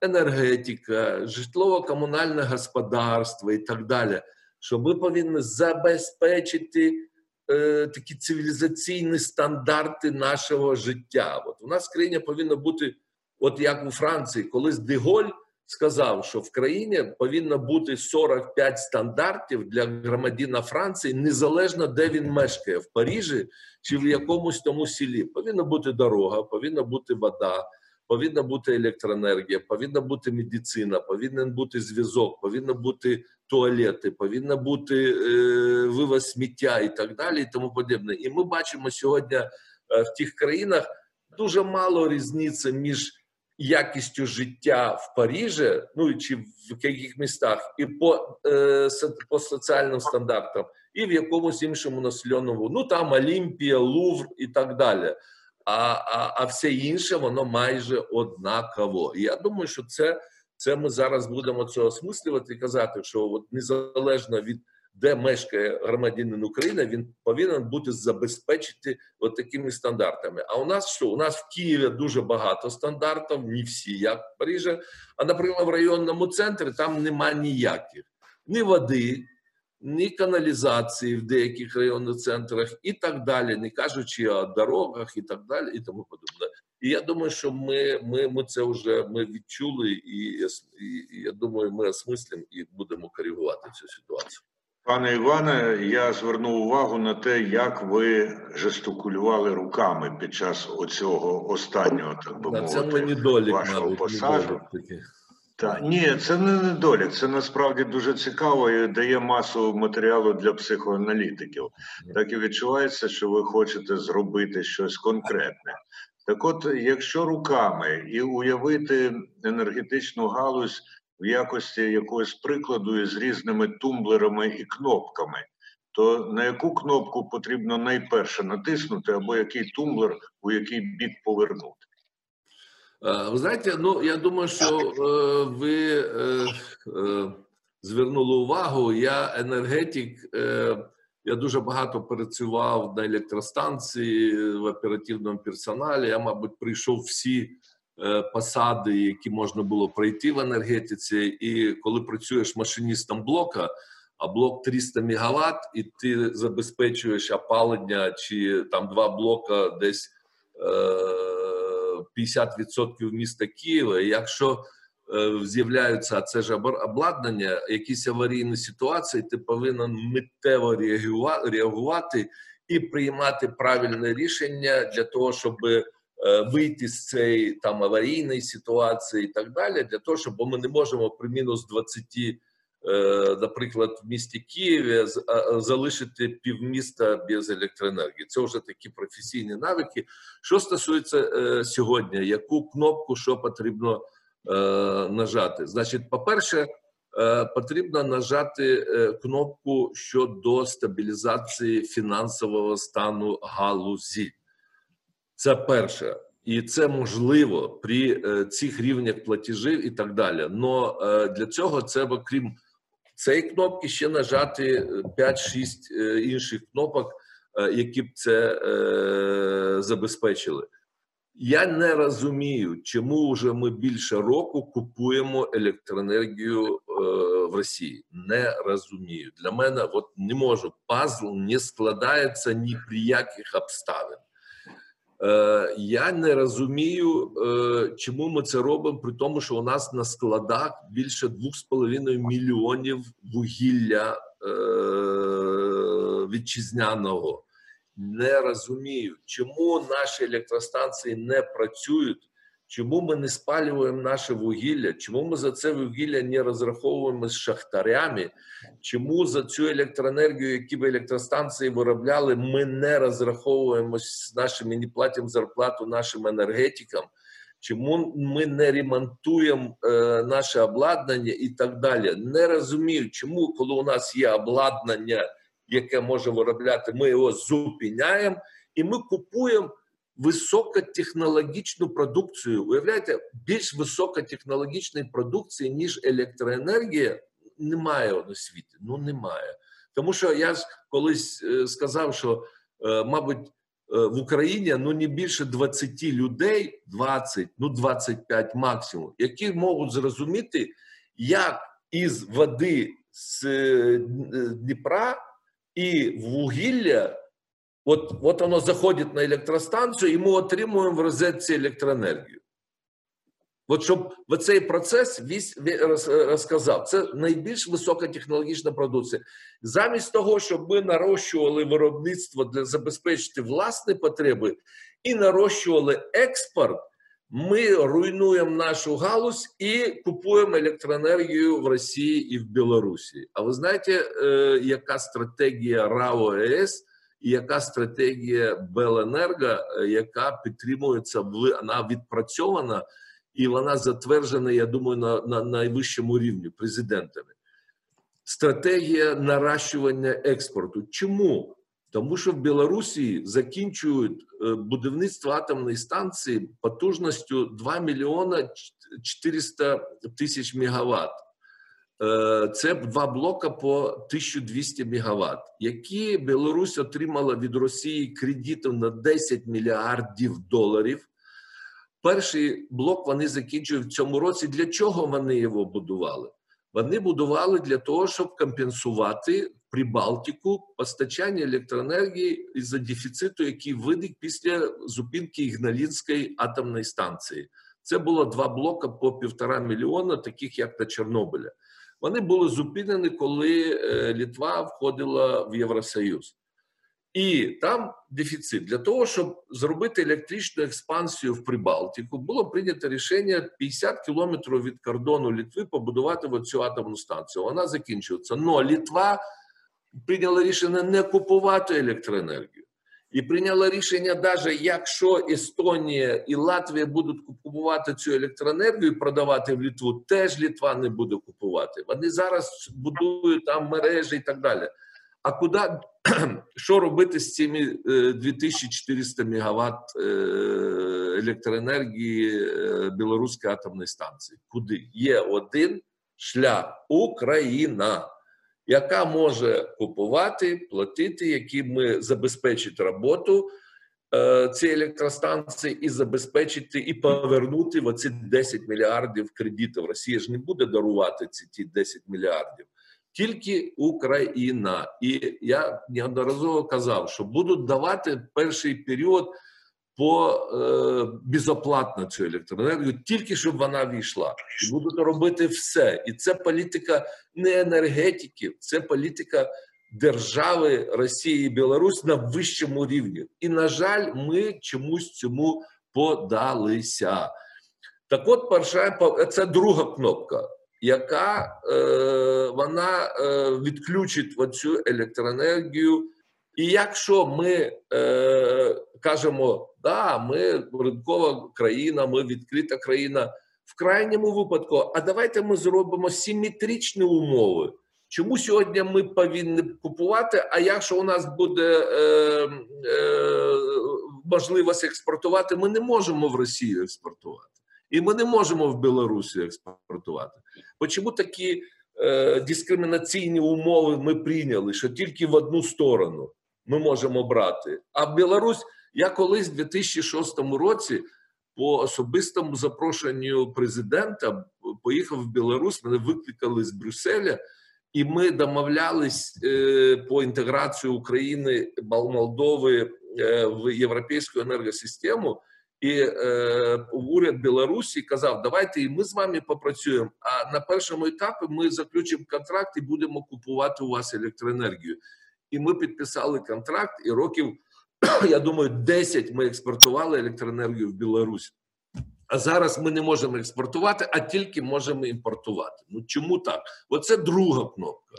енергетика, житлово-комунальне господарство і так далі що ми повинні забезпечити е, такі цивілізаційні стандарти нашого життя. От у нас в країні повинно бути, от як у Франції, колись Деголь сказав, що в країні повинно бути 45 стандартів для громадянина Франції, незалежно де він мешкає, в Парижі чи в якомусь тому селі. Повинна бути дорога, повинна бути вода, повинна бути електроенергія, повинна бути медицина, повинен бути зв'язок, повинні бути туалети, повинна бути е, вивоз сміття і так далі, і тому подібне. І ми бачимо сьогодні е, в тих країнах дуже мало різниці між якістю життя в Парижі, ну чи в яких містах, і по е, по соціальним стандартам, і в якомусь іншому населеному, ну там Олімпія, Лувр і так далі. А а, а все інше воно майже однаково. І я думаю, що це це ми зараз будемо це осмислювати і казати, що от незалежно від де мешкає громадянин України, він повинен бути забезпечити от такими стандартами. А у нас що? У нас в Києві дуже багато стандартів, не всі, як в Парижі. А наприклад, в районному центрі там нема ніяких ні води, ні каналізації в деяких районних центрах і так далі, не кажучи о дорогах і так далі, і тому подобне. І я думаю, що ми ми, ми це вже ми відчули, і, і, і я думаю, ми осмислимо і будемо коригувати цю ситуацію. Пане Іване, я звернув увагу на те, як ви жестикулювали руками під час оцього останнього, так би мовити, це недолік, вашого мабуть, посажу. Та ні, це не недолік. Це насправді дуже цікаво і дає масу матеріалу для психоаналітиків. Так і відчувається, що ви хочете зробити щось конкретне. Так, от, якщо руками і уявити енергетичну галузь в якості якогось прикладу із різними тумблерами і кнопками, то на яку кнопку потрібно найперше натиснути, або який тумблер у який бік повернути? Е, ви знаєте, ну я думаю, що е, ви е, звернули увагу. Я енергетик, я дуже багато працював на електростанції в оперативному персоналі. Я, мабуть, прийшов всі Е, посади, які можна було пройти в енергетиці, і коли працюєш машиністом блока, а блок 300 МВт, і ти забезпечуєш опалення чи там два блока десь 50% е, міста Києва. Якщо е, з'являються це ж обладнання, якісь аварійні ситуації, ти повинен миттєво реагувати і приймати правильне рішення для того, щоб Е, вийти з цієї там аварійної ситуації і так далі, для того, щоб ми не можемо при мінус 20, е, наприклад, в місті Києві залишити півміста без електроенергії. Це вже такі професійні навики. Що стосується е, сьогодні, яку кнопку що потрібно нажати? Значить, по-перше, потрібно нажати кнопку щодо стабілізації фінансового стану галузі. Це перше. І це можливо при е, цих рівнях платежів і так далі. Но е, для цього треба, крім цієї кнопки, ще нажати 5-6 е, інших кнопок, які б це забезпечили. Я не розумію, чому вже ми більше року купуємо електроенергію в Росії. Не розумію. Для мене от не можу. Пазл не складається ні при яких обставин. Е, я не розумію, е, чому ми це робимо, при тому, що у нас на складах більше 2,5 мільйонів вугілля е, вітчизняного. Не розумію, чому наші електростанції не працюють Чому ми не спалюємо наше вугілля? Чому ми за це вугілля не розраховуємо з шахтарями? Чому за цю електроенергію, яку в електростанції виробляли, ми не розраховуємо з нашими, не платимо зарплату нашим енергетикам? Чому ми не ремонтуємо е, наше обладнання і так далі? Не розумію, чому, коли у нас є обладнання, яке може виробляти, ми його зупиняємо і ми купуємо високотехнологічну продукцію. Уявляєте, більш високотехнологічної продукції, ніж електроенергія, немає на світі. Ну немає. Тому що я ж колись е, сказав, що, е, мабуть, е, в Україні ну не більше 20 людей, 20, ну 25 максимум, які можуть зрозуміти, як із води з Дніпра і вугілля От от воно заходить на електростанцію, і ми отримуємо в розетці електроенергію. От щоб цей процес вісь розказав, це найбільш високотехнологічна продукція. Замість того, щоб ми нарощували виробництво для забезпечити власні потреби і нарощували експорт, ми руйнуємо нашу галузь і купуємо електроенергію в Росії і в Білорусі. А ви знаєте, е, яка стратегія РАО ЕС і яка стратегія Беленерго, е, яка підтримується вона відпрацьована і вона затверджена, я думаю, на, на найвищому рівні президентами. Стратегія наращування експорту. Чому? Тому що в Білорусі закінчують е, будівництво атомної станції потужністю 2 мільйона 400 тисяч мегаватт. Е, це два блока по 1200 мегаватт, які Білорусь отримала від Росії кредитів на 10 мільярдів доларів. Перший блок вони закінчують в цьому році. Для чого вони його будували? Вони будували для того, щоб компенсувати Прибалтику постачання електроенергії із за дефіциту, який виник після зупинки Ігналінської атомної станції. Це було два блока по півтора мільйона, таких як на Чорнобиля. Вони були зупинені, коли е, Літва входила в Євросоюз. І там дефіцит для того, щоб зробити електричну експансію в Прибалтику, було прийнято рішення 50 кілометрів від кордону Літви побудувати цю атомну станцію. Вона закінчується. Но Літва прийняла рішення не купувати електроенергію. І прийняла рішення, навіть якщо Естонія і Латвія будуть купувати цю електроенергію, і продавати в Літву, теж Літва не буде купувати. Вони зараз будують там мережі і так далі. А куди (clears throat) що робити з цими 2400 мегаватт е, електроенергії е, білоруської атомної станції? Куди є один шлях Україна, яка може купувати, платити, які ми забезпечити роботу е, цієї електростанції і забезпечити і повернути в оці 10 мільярдів кредитів. Росія ж не буде дарувати ці ті 10 мільярдів тільки Україна. І я неодноразово казав, що будуть давати перший період по е, безоплатно цю електроенергію, тільки щоб вона війшла, і будуть робити все. І це політика не енергетики, це політика держави Росії і Білорусь на вищому рівні. І на жаль, ми чомусь цьому подалися. Так, от перша це друга кнопка яка е, вона е, відключить оцю електроенергію. І якщо ми е, кажемо, да, ми ринкова країна, ми відкрита країна, в крайньому випадку, а давайте ми зробимо симетричні умови. Чому сьогодні ми повинні купувати? А якщо у нас буде е, е, можливість експортувати, ми не можемо в Росію експортувати. І ми не можемо в Білорусі експортувати. Чому такі е, дискримінаційні умови ми прийняли, що тільки в одну сторону ми можемо брати? А Білорусь, я колись в 2006 році по особистому запрошенню президента поїхав в Білорусь, мене викликали з Брюсселя, і ми домовлялись е, по інтеграцію України Молдови е, в європейську енергосистему. І е, уряд Білорусі казав, давайте і ми з вами попрацюємо. А на першому етапі ми заключимо контракт і будемо купувати у вас електроенергію. І ми підписали контракт, і років, (clears throat) я думаю, 10 ми експортували електроенергію в Білорусь. А зараз ми не можемо експортувати, а тільки можемо імпортувати. Ну чому так? Оце друга кнопка.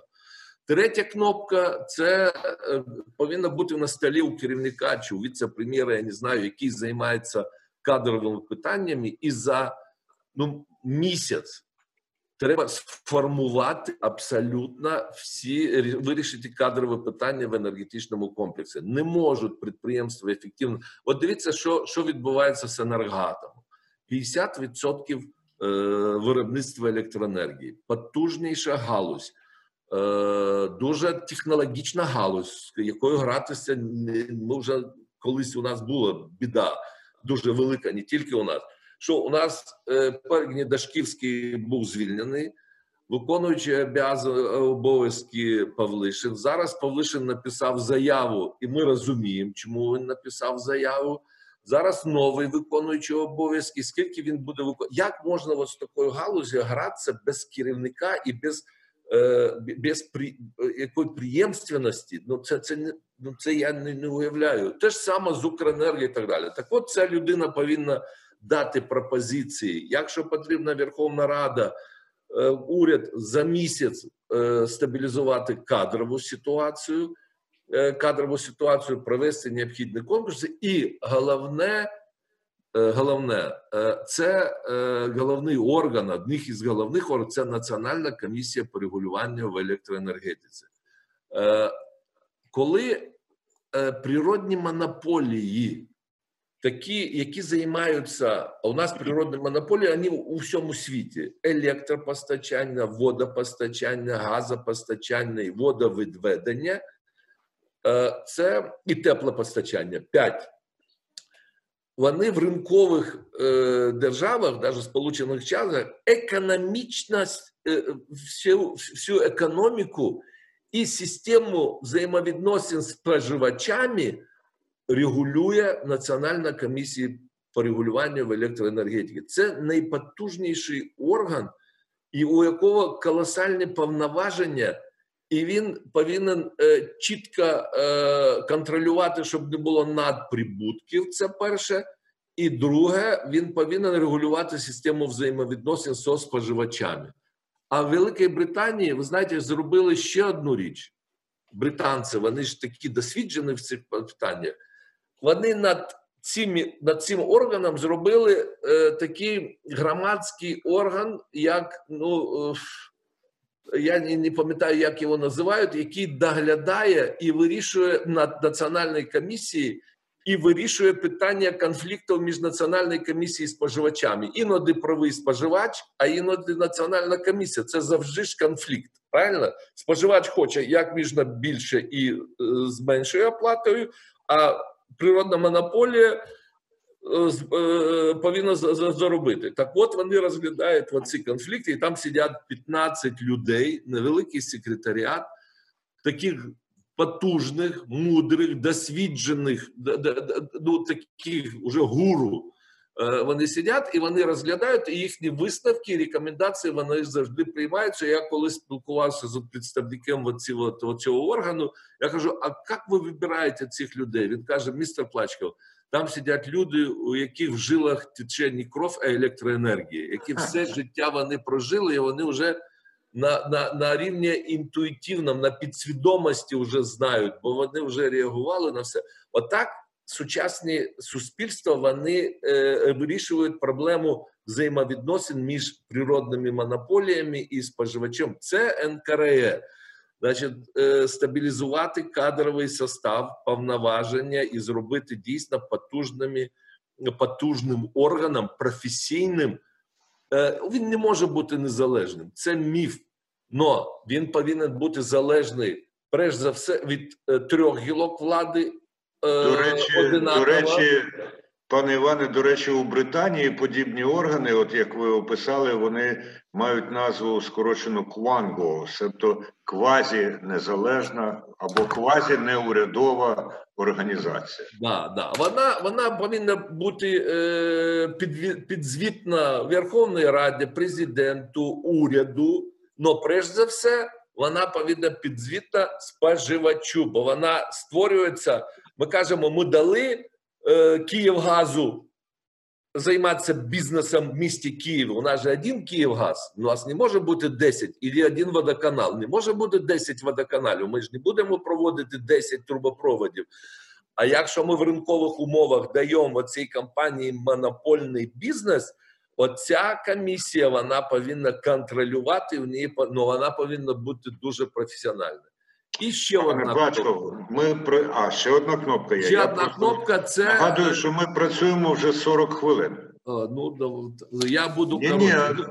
Третя кнопка це е, повинна бути на столі у керівника чи у віце-прем'єра, я не знаю, який займається кадровими питаннями, і за ну, місяць треба сформувати абсолютно всі вирішити кадрові питання в енергетичному комплексі. Не можуть підприємства ефективно. От дивіться, що що відбувається з енергатом: 50% е, виробництва електроенергії, потужніша галузь. Е, дуже технологічна галузь, якою гратися ми вже колись у нас була біда дуже велика, не тільки у нас. Що у нас е, Пергні Дашківський був звільнений, виконуючи обов'язки Павлишин. Зараз Павлишин написав заяву, і ми розуміємо, чому він написав заяву. Зараз новий виконуючий обов'язки. Скільки він буде виконувати? Як можна з такою галузі гратися без керівника і без, е, без при, якої приємственності? Ну це це не ну це я не, не уявляю. Те ж саме з Укренергії і так далі. Так, от ця людина повинна дати пропозиції. Якщо потрібна Верховна Рада, е, уряд за місяць е, стабілізувати кадрову ситуацію, е, кадрову ситуацію, провести необхідні конкурси, і головне, головне, це головний орган, одних із головних органів це Національна комісія по регулюванню в електроенергетиці. Коли природні монополії такі, які займаються, а у нас природні монополії, вони у всьому світі: електропостачання, водопостачання, газопостачання і водовідведення, е, це і теплопостачання. П'ять. Вони в ринкових е, державах, навіть Сполучених Штатах, економічно е, всю, всю економіку і систему взаємовідносин з споживачами регулює Національна комісія по регулюванню в електроенергетиці. Це найпотужніший орган, і у якого колосальні повноваження, і він повинен е, чітко е, контролювати, щоб не було надприбутків. Це перше. І друге, він повинен регулювати систему взаємовідносин зі споживачами. А в Великій Британії, ви знаєте, зробили ще одну річ. Британці, вони ж такі досвідчені в цих питаннях. Вони над цим, над цим органом зробили е, такий громадський орган, як ну е, я не, пам'ятаю, як його називають, який доглядає і вирішує над національною комісією і вирішує питання конфліктів між національною комісією і споживачами. Іноді правий споживач, а іноді національна комісія. Це завжди ж конфлікт. Правильно? Споживач хоче як можна більше і е, з меншою оплатою, а природна монополія е, е, повинна за- за- заробити. Так от вони розглядають ці конфлікти, і там сидять 15 людей, невеликий секретаріат, таких потужних, мудрих, досвідчених, д- д- д- ну, таких уже гуру. Е, Вони сидять і вони розглядають і їхні висновки, рекомендації вони завжди приймаються. Я коли спілкувався з представником цього органу, я кажу: а як ви вибираєте цих людей? Він каже: містер Плачков, там сидять люди, у яких в жилах тече не кров, а електроенергія, які все життя вони прожили, і вони вже на, на, на рівні інтуїтивному, на підсвідомості вже знають, бо вони вже реагували на все. Отак сучасні суспільства вони е, вирішують проблему взаємовідносин між природними монополіями і споживачем. Це НКРЕ. Значить, е, стабілізувати кадровий состав, повноваження і зробити дійсно потужними, потужним органом, професійним. Е, Він не може бути незалежним. Це міф. Но він повинен бути залежний, перш за все, від е, трьох гілок влади. Е, До речі, до речі, пане Іване, до речі, у Британії подібні органи, от як ви описали, вони мають назву скорочену Кванго, тобто квазі-незалежна або квазі-неурядова організація. Да, да. Вона, вона повинна бути е, підві- підзвітна Верховній Раді, президенту, уряду. Но перш за все, вона повинна підзвітна споживачу, бо вона створюється. Ми кажемо, ми дали е, Київгазу займатися бізнесом в місті Києві. У нас же один Київгаз. У нас не може бути 10 і один водоканал. Не може бути 10 водоканалів. Ми ж не будемо проводити 10 трубопроводів. А якщо ми в ринкових умовах даємо цій компанії монопольний бізнес, оця комісія вона повинна контролювати в ній, ну вона повинна бути дуже професіональна. І ще одна кнопка. ми про а ще одна кнопка є. Ще Я одна просто кнопка це Нагадую, що ми працюємо вже 40 хвилин. А, Ну, да, я буду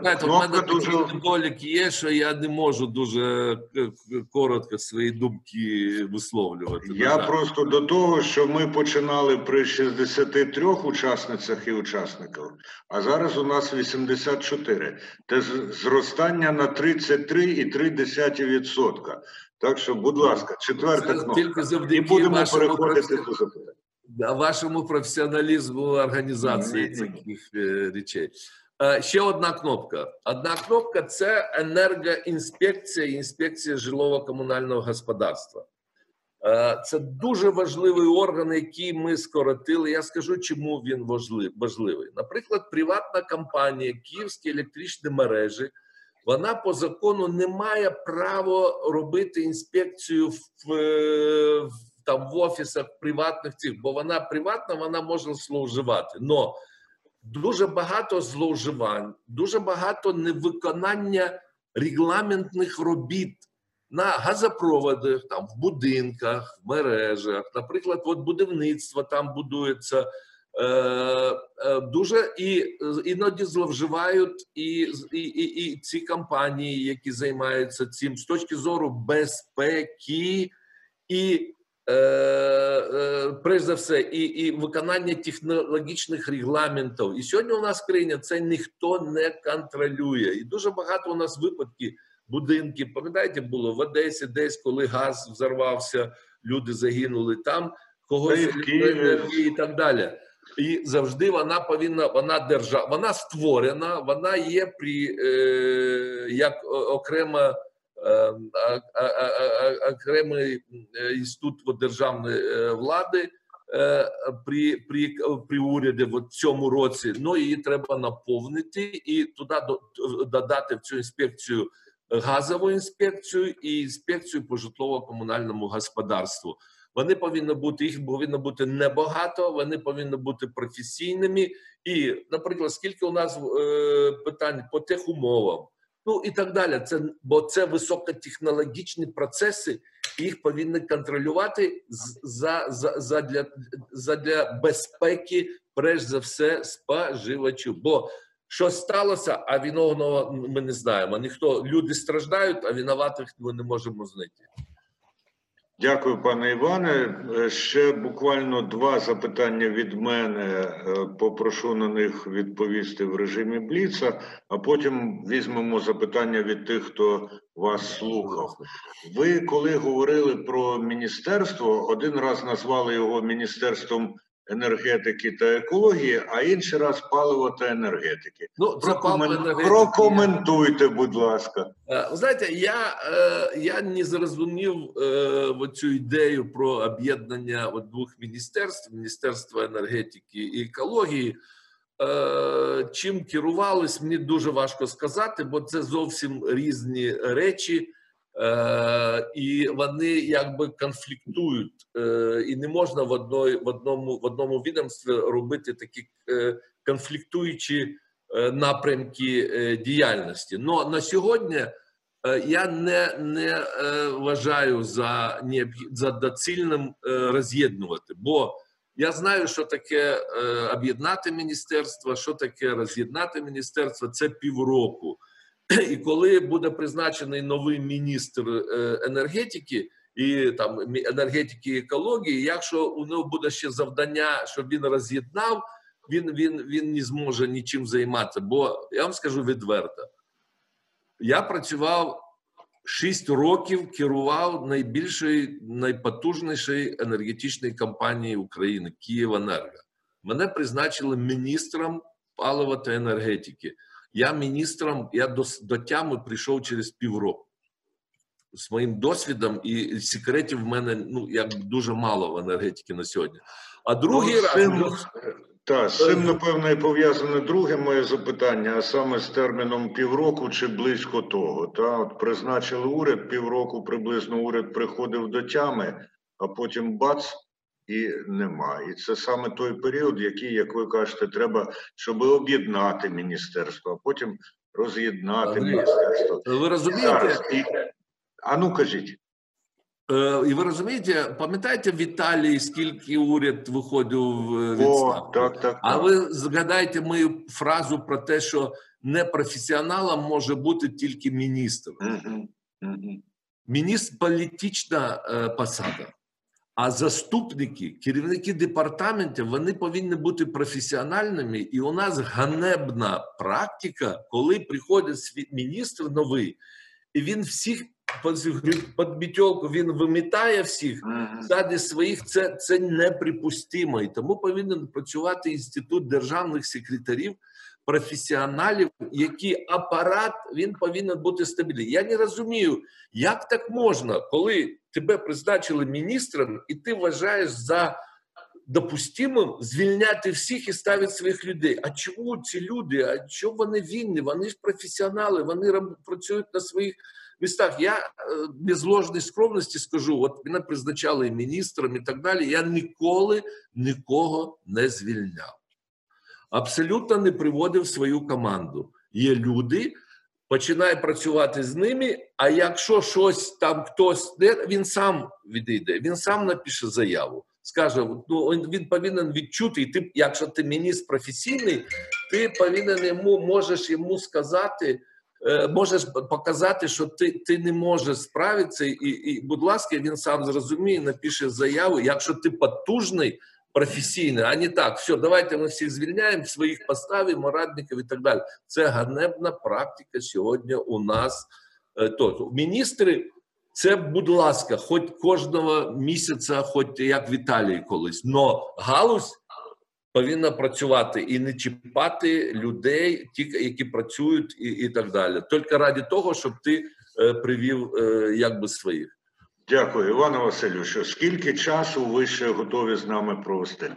знаєте, у кнопка мене дуже- такий недолік є, що я не можу дуже е, коротко свої думки висловлювати. на Я жаль. просто до того, що ми починали при 63 учасницях і учасниках, а зараз у нас 84. Це з- зростання на 33,3%. Так що, будь ласка, четверта Це кнопка. тільки І завдяки будемо вашому переходити до запитань. да, вашому професіоналізму організації таких е, речей. Е, Ще одна кнопка. Одна кнопка це енергоінспекція і інспекція жилово-комунального господарства. Е, Це дуже важливий орган, який ми скоротили. Я скажу, чому він важли- важливий. Наприклад, приватна компанія Київські електричні мережі. Вона по закону не має права робити інспекцію в, в там в офісах приватних цих, бо вона приватна, вона може зловживати. Но дуже багато зловживань, дуже багато невиконання регламентних робіт на газопроводах, там в будинках, в мережах. Наприклад, от будівництво там будується. Е, е, дуже і е, іноді зловживають і, і, і, і ці компанії, які займаються цим з точки зору безпеки і е, е, за все, і, і виконання технологічних регламентів. І сьогодні у нас в країні це ніхто не контролює. І дуже багато у нас випадків будинків. Пам'ятаєте, було в Одесі, десь коли газ взорвався, люди загинули там, когось і так далі. І завжди вона повинна, вона держа, вона створена, вона є при е, як окрема е, окремий е, інститут державної е, влади е, при, при, при уряді в цьому році. Ну її треба наповнити і туди до- додати в цю інспекцію газову інспекцію і інспекцію по житлово-комунальному господарству. Вони повинні бути їх повинно бути небагато, вони повинні бути професійними. І, наприклад, скільки у нас е, питань по техумовам, ну і так далі. Це бо це високотехнологічні процеси, їх повинні контролювати за, за, за для за для безпеки, перш за все, споживачу. Бо що сталося, а виновного ми не знаємо. Ніхто люди страждають, а винуватих ми не можемо знайти. Дякую, пане Іване. Е, Ще буквально два запитання від мене. Е, Попрошу на них відповісти в режимі Бліца, а потім візьмемо запитання від тих, хто вас слухав. Ви коли говорили про міністерство, один раз назвали його міністерством енергетики та екології, а інший раз паливо та енергетики. Ну, Прокомен- енергетики. Прокоментуйте, будь ласка. Е, Ви знаєте, я, е, я не зрозумів е, цю ідею про об'єднання двох міністерств: Міністерства енергетики і екології. Чим керувались, мені дуже важко сказати, бо це зовсім різні речі, е, і вони якби конфліктують, е, і не можна в одної в одному в одному відомстві робити такі е, конфліктуючі е, напрямки е, діяльності. Но на сьогодні е, я не, не е, вважаю за, за доцільним роз'єднувати, бо я знаю, що таке об'єднати міністерство, що таке роз'єднати міністерство. Це півроку. І коли буде призначений новий міністр е, енергетики і там енергетики і екології, якщо у нього буде ще завдання, щоб він роз'єднав, він, він, він не зможе нічим займатися. Бо я вам скажу відверто: я працював 6 років, керував найбільшою, найпотужнішою енергетичною компанією України Київенерго. Мене призначили міністром палива та енергетики. Я міністром, я до, до тями прийшов через півроку. З моїм досвідом і секретів в мене ну як дуже мало в енергетиці на сьогодні. А другий Ну, раз цим, та, з цим, напевно, і пов'язане друге моє запитання, а саме з терміном півроку чи близько того. Та, от призначили уряд, півроку приблизно уряд приходив до тями, а потім бац, і нема. І це саме той період, який, як ви кажете, треба, щоб об'єднати міністерство, а потім роз'єднати міністерство. ви розумієте? І, а ну кажіть. Е, І ви розумієте, пам'ятаєте в Італії, скільки уряд виходив в О, відставку? так, так, А так. ви згадайте мою фразу про те, що непрофесіоналом може бути тільки міністр. Мгм, мгм. Міністр політична е, посада, а заступники, керівники департаментів, вони повинні бути професіональними. І у нас ганебна практика, коли приходить міністр новий, і він всіх під мітьолку він вимітає всіх, ззаді своїх це, це неприпустимо. І тому повинен працювати інститут державних секретарів, професіоналів, які апарат він повинен бути стабільний. Я не розумію, як так можна, коли тебе призначили міністром, і ти вважаєш за допустимим звільняти всіх і ставити своїх людей. А чому ці люди? А чому вони винні? Вони ж професіонали, вони працюють на своїх містах. Я без ложної скромності скажу: от мене призначали міністром і так далі. Я ніколи нікого не звільняв. Абсолютно не приводив свою команду. Є люди. Починає працювати з ними. А якщо щось там хтось він сам відійде, він сам напише заяву скаже, ну він повинен відчути, і ти, якщо ти міністр професійний, ти повинен йому можеш йому сказати. Е, можеш показати, що ти ти не можеш справитися, і, і, будь ласка, він сам зрозуміє, напише заяву, якщо ти потужний, професійний, а не так, все, давайте ми всіх звільняємо, своїх поставимо, радників і так далі. Це ганебна практика сьогодні у нас. Е, то міністри це, будь ласка, хоч кожного місяця, хоч як в Італії колись, но галузь повинна працювати і не чіпати людей, ті, які працюють, і і так далі. Тільки раді того, щоб ти е, привів е, якби своїх. Дякую, Іване Васильовичу. Скільки часу ви ще готові з нами провести?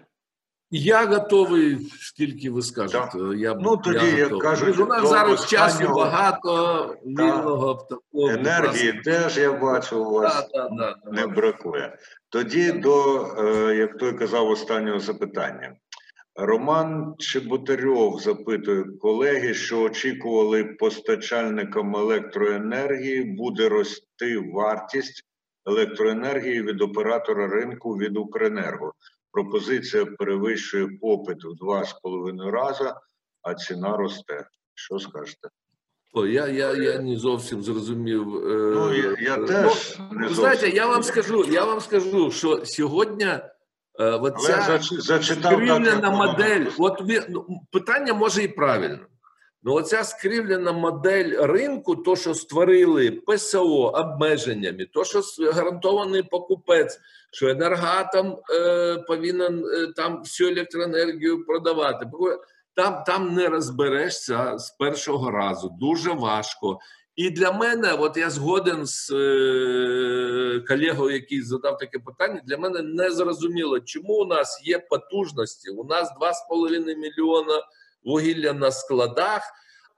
Я готовий, скільки ви скажете. Да. Я, ну тоді, я як кажуть, у нас зараз часу багато вільного такому енергії теж я бачу у вас да, да, да, не бракує. Тоді до, е, як той казав, останнього запитання. Роман Чеботарьов запитує колеги, що очікували постачальникам електроенергії буде рости вартість електроенергії від оператора ринку від Укренерго пропозиція перевищує попит в два з половиною рази, а ціна росте. Що скажете? О, я я, я не зовсім зрозумів. Е, ну, я, я ну, теж ну, не зовсім. Знаєте, я вам скажу, я вам скажу, що сьогодні е, оця скривлена модель, от ви, ну, питання може і правильно. Ну, оця скривлена модель ринку, то, що створили ПСО обмеженнями, то, що гарантований покупець, що енергатом е, повинен е, там всю електроенергію продавати. Там там не розберешся з першого разу, дуже важко. І для мене, от я згоден з е, колегою, який задав таке питання. Для мене не зрозуміло, чому у нас є потужності. У нас 2,5 мільйона вугілля на складах,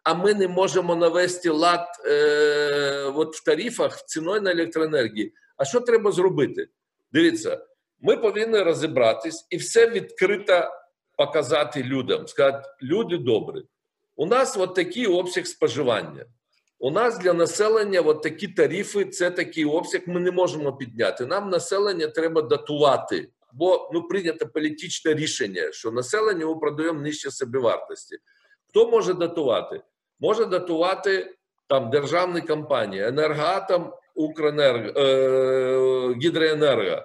а ми не можемо навести лад е, от в тарифах ціною на електроенергії. А що треба зробити? Дивіться, ми повинні розібратись і все відкрито показати людям. Сказати, люди добрі. У нас от такий обсяг споживання. У нас для населення от такі тарифи, це такий обсяг, ми не можемо підняти. Нам населення треба датувати бо ну прийнято політичне рішення, що населення ми продаємо нижче собівартості. Хто може датувати? Може датувати там державні компанії, енергоатом, Укренерго, е, Гідроенерго,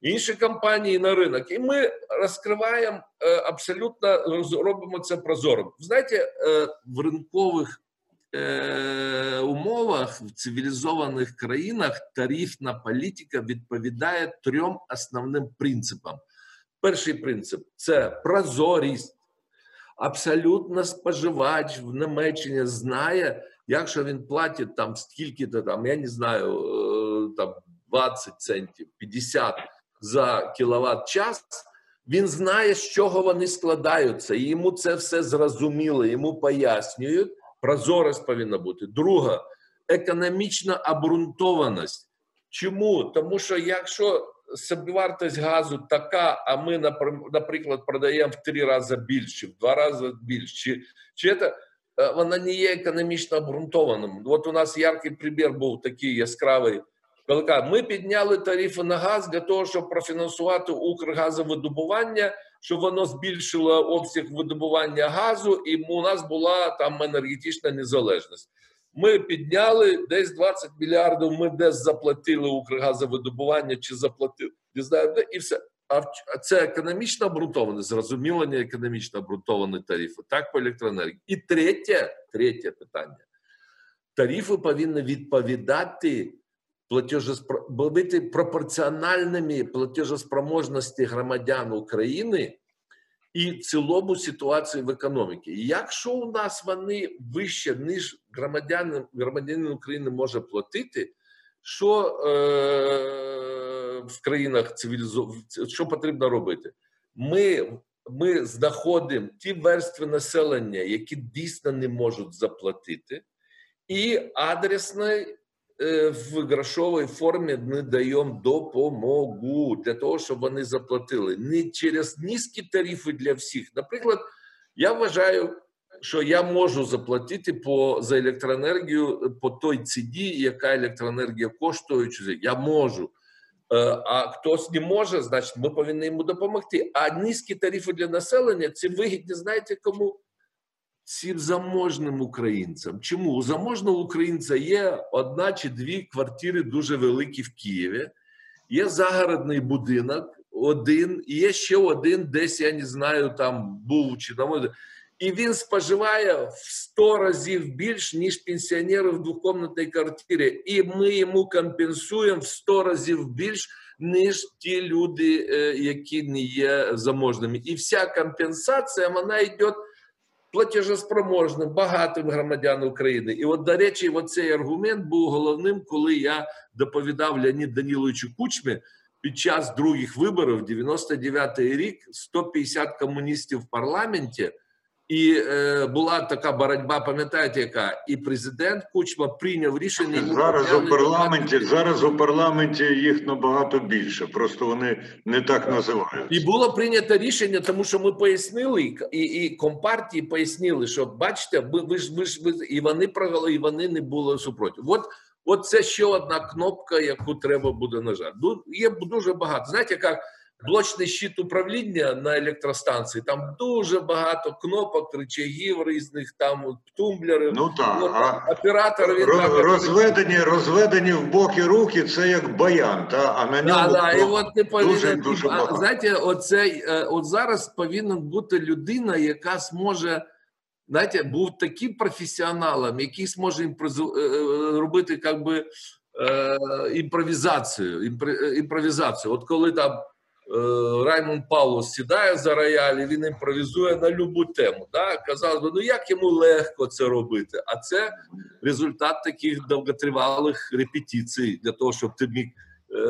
інші компанії на ринок. І ми розкриваємо е, абсолютно робимо це прозорим. Знаєте, е, в ринкових е, умовах в цивілізованих країнах тарифна політика відповідає трьом основним принципам. Перший принцип це прозорість. Абсолютно споживач в Німеччині знає, якщо він платить там скільки-то там, я не знаю, е, там 20 центів, 50 за кіловат час. Він знає, з чого вони складаються, і йому це все зрозуміло, йому пояснюють, Прозорість повинна бути. Друга економічна обґрунтованість. Чому? Тому що якщо собівартість газу така, а ми, наприклад, продаємо в три рази більше, в два рази більше, чи, чи це, вона не є економічно обґрунтованим. От у нас яркий примір був такий яскравий. Коли ми підняли тарифи на газ для того, щоб профінансувати Укргазовидобування – щоб воно збільшило обсяг видобування газу, і у нас була там енергетична незалежність. Ми підняли десь 20 мільярдів. Ми десь заплатили Укргазовидобування чи заплатили не знаю, де і все. А це економічно обґрунтовані, зрозуміло, не економічно обґрунтовані тарифи. Так по електроенергії. І третє, третє питання: тарифи повинні відповідати бути пропорціональними платежоспроможності громадян України і цілому ситуації в економіці. Якщо у нас вони вище, ніж громадянин, громадянин України може платити, що е, в країнах цивілізованих, що потрібно робити? Ми ми знаходимо ті верстви населення, які дійсно не можуть заплатити, і адресно Е, в грошовій формі ми даємо допомогу для того, щоб вони заплатили не через низькі тарифи для всіх. Наприклад, я вважаю, що я можу заплатити по за електроенергію по той ціні, яка електроенергія коштує. Я можу. Е, а хтось не може, значить, ми повинні йому допомогти. А низькі тарифи для населення це вигідні, знаєте кому? Цим заможним українцям. Чому у заможного українця є одна чи дві квартири дуже великі в Києві, є загородний будинок, один, і є ще один, десь я не знаю, там був чи там. І він споживає в 100 разів більш, ніж пенсіонери в двокомнатній квартирі. І ми йому компенсуємо в 100 разів більш, ніж ті люди, е, які не є заможними. І вся компенсація вона йде платежеспроможним, багатим громадян України. І от, до речі, цей аргумент був головним, коли я доповідав Леонід Даніловичу Кучмі під час других виборів, 99-й рік, 150 комуністів в парламенті. І е, була така боротьба, пам'ятаєте, яка і президент Кучма прийняв рішення зараз у парламенті. Зараз у парламенті їх набагато більше, просто вони не так називають. І було прийнято рішення, тому що ми пояснили, і і компартії пояснили, що бачите, ви ви ж ви ж ви і вони прогали, і вони не були супроти. От от це ще одна кнопка, яку треба буде нажати. Є дуже багато. Знаєте, як блочний щит управління на електростанції. Там дуже багато кнопок, рычагів різних, там тумблерів. Ну так, От, а оператор він роз, розведені, розведені в боки руки. Це як баян, та а на ньому да, да, і от не повинен, дуже, дуже багато. знаєте, оце е, от зараз повинна бути людина, яка зможе. Знаєте, був таким професіоналом, який зможе імпровізу... Е, е, робити як би, е, імпровізацію. Імпровізацію. От коли там Е, Раймонд Паулус сідає за рояль і він імпровізує на любу тему. Да? Казалось би, ну як йому легко це робити? А це результат таких довготривалих репетицій для того, щоб ти міг е,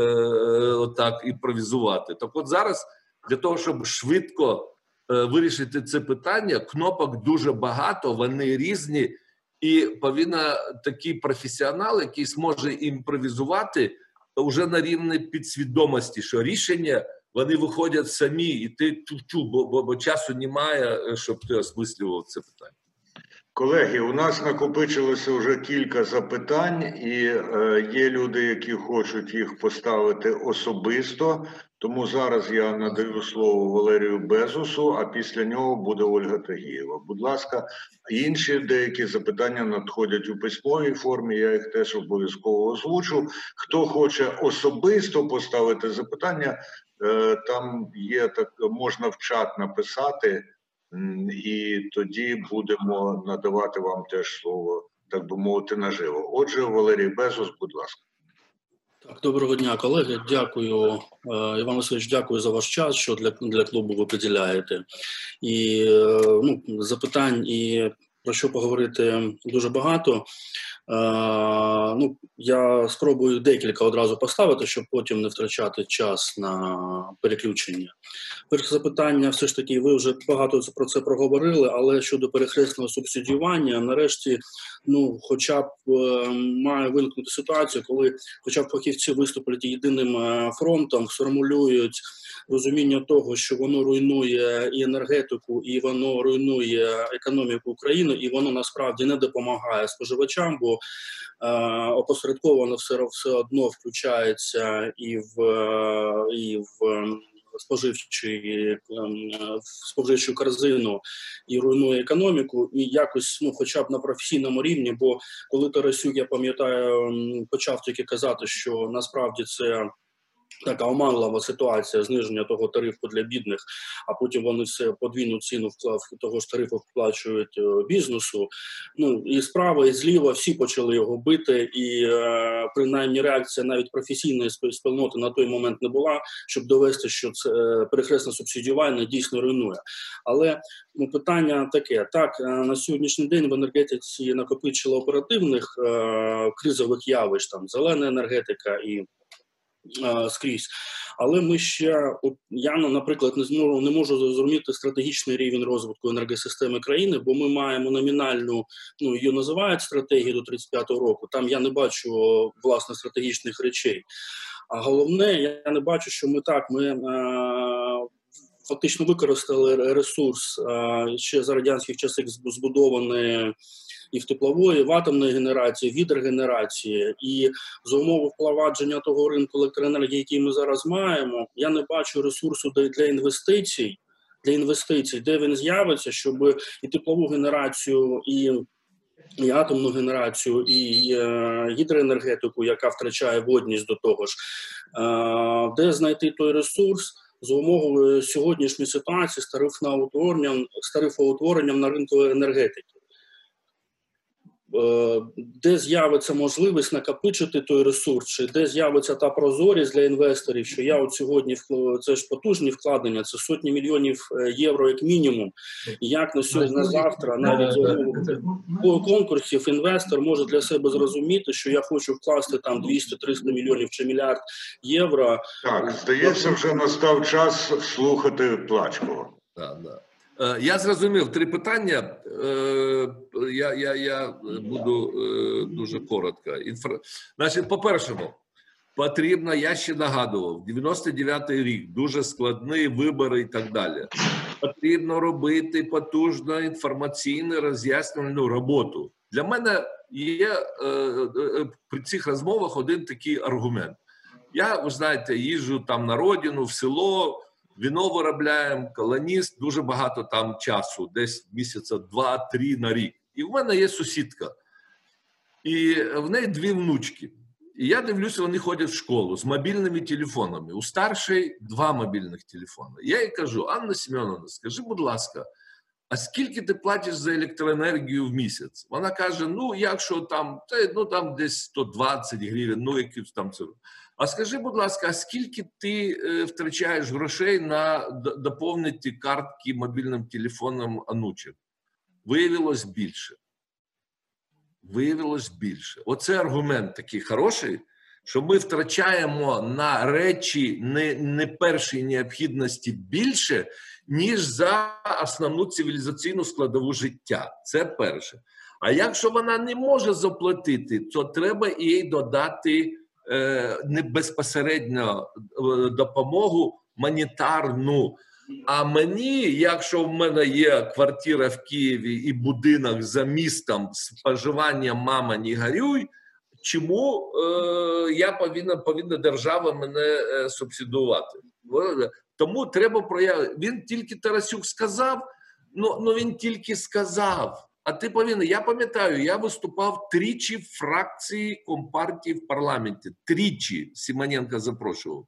отак імпровізувати. Так от зараз для того, щоб швидко е, вирішити це питання, кнопок дуже багато, вони різні, і повинен такий професіонал, який зможе імпровізувати. Уже на рівні підсвідомості, що рішення вони виходять самі, і ти чу, бо, бо, бо часу немає, е, щоб ти осмислював це питання. Колеги, у нас накопичилося вже кілька запитань, і е, є люди, які хочуть їх поставити особисто. Тому зараз я надаю слово Валерію Безусу, а після нього буде Ольга Тагієва. Будь ласка, інші деякі запитання надходять у письмовій формі. Я їх теж обов'язково озвучу. Хто хоче особисто поставити запитання, там є так, можна в чат написати, і тоді будемо надавати вам теж слово, так би мовити, наживо. Отже, Валерій Безус, будь ласка. Так, доброго дня, колеги. Дякую, е, Іван Васильович, дякую за ваш час, що для для клубу ви приділяєте. І е, ну, запитань і про що поговорити дуже багато. Е, ну, Я спробую декілька одразу поставити, щоб потім не втрачати час на переключення. Перше запитання, все ж таки, ви вже багато про це проговорили, але щодо перехресного субсидіювання, нарешті, ну, хоча б е, має виникнути ситуація, коли хоча б фахівці виступлять єдиним е, фронтом, сформулюють розуміння того, що воно руйнує і енергетику, і воно руйнує економіку України, і воно насправді не допомагає споживачам, бо е, опосередковано все все одно включається і в і в. Споживчий споживчу корзину і руйнує економіку, і якось ну, хоча б на професійному рівні. Бо коли Тарасюк, я пам'ятаю, почав тільки казати, що насправді це така оманлива ситуація зниження того тарифу для бідних, а потім вони все подвійну ціну вклав того ж тарифу вплачують е, бізнесу. Ну і справа, і зліва всі почали його бити, і е, принаймні реакція навіть професійної спільноти на той момент не була, щоб довести, що це е, перехресне субсидіювання дійсно руйнує. Але ну, питання таке: так е, на сьогоднішній день в енергетиці накопичило оперативних е, кризових явищ, там зелена енергетика і скрізь. Але ми ще я наприклад не зможу не можу зрозуміти стратегічний рівень розвитку енергосистеми країни, бо ми маємо номінальну, ну її називають стратегію до 35-го року. Там я не бачу власне стратегічних речей. А головне, я не бачу, що ми так ми. Е, Фактично використали ресурс ще за радянських часів збудований і в теплової, і в атомної генерації, гідрогенерації, і за умови впровадження того ринку електроенергії, який ми зараз маємо, я не бачу ресурсу для інвестицій. Для інвестицій, де він з'явиться, щоб і теплову генерацію, і і атомну генерацію, і е, гідроенергетику, яка втрачає водність до того ж, е, де знайти той ресурс за умовою сьогоднішньої ситуації з тарифоутворенням, з тарифоутворенням на ринку енергетики. Е, де з'явиться можливість накопичити той ресурс, чи де з'явиться та прозорість для інвесторів, що я от сьогодні це ж потужні вкладення, це сотні мільйонів е, євро, як мінімум. Як на сьогодні на завтра, навіть по конкурсів, інвестор може для себе зрозуміти, що я хочу вкласти там 200-300 мільйонів чи мільярд євро. Так здається, вже настав час слухати Плачкова. Да, да. Е, я зрозумів три питання. Е, я я, я буду е, дуже коротко. Інфра... Значить, по першому, потрібно, я ще нагадував, 99-й рік дуже складні вибори і так далі. Потрібно робити потужну інформаційну роз'яснювальну роботу. Для мене є при цих розмовах один такий аргумент. Я, ви знаєте, їжджу там на родину, в село віно виробляємо, колоніст, дуже багато там часу, десь місяця два-три на рік. І в мене є сусідка, і в неї дві внучки. І я дивлюся, вони ходять в школу з мобільними телефонами. У старшої два мобільних телефони. Я їй кажу: Анна Семеновна, скажи, будь ласка, а скільки ти платиш за електроенергію в місяць? Вона каже: Ну, якщо там, ну там десь 120 гривень, ну якийсь там це. А скажи, будь ласка, а скільки ти е, втрачаєш грошей на доповнити картки мобільним телефоном онучок? Виявилось більше. Виявилось більше. Оце аргумент такий хороший, що ми втрачаємо на речі не, не першої необхідності більше, ніж за основну цивілізаційну складову життя. Це перше. А якщо вона не може заплатити, то треба їй додати. Е, не безпосередньо е, допомогу монетарну. А мені, якщо в мене є квартира в Києві і будинок за містом споживання мама не горюй, чому е, я повинна повинна держава мене е, субсидувати? Тому треба проявити. Він тільки Тарасюк сказав, ну, ну він тільки сказав. А ти повинен. Я пам'ятаю, я виступав тричі в фракції компартії в парламенті. Тричі Симоненко запрошував.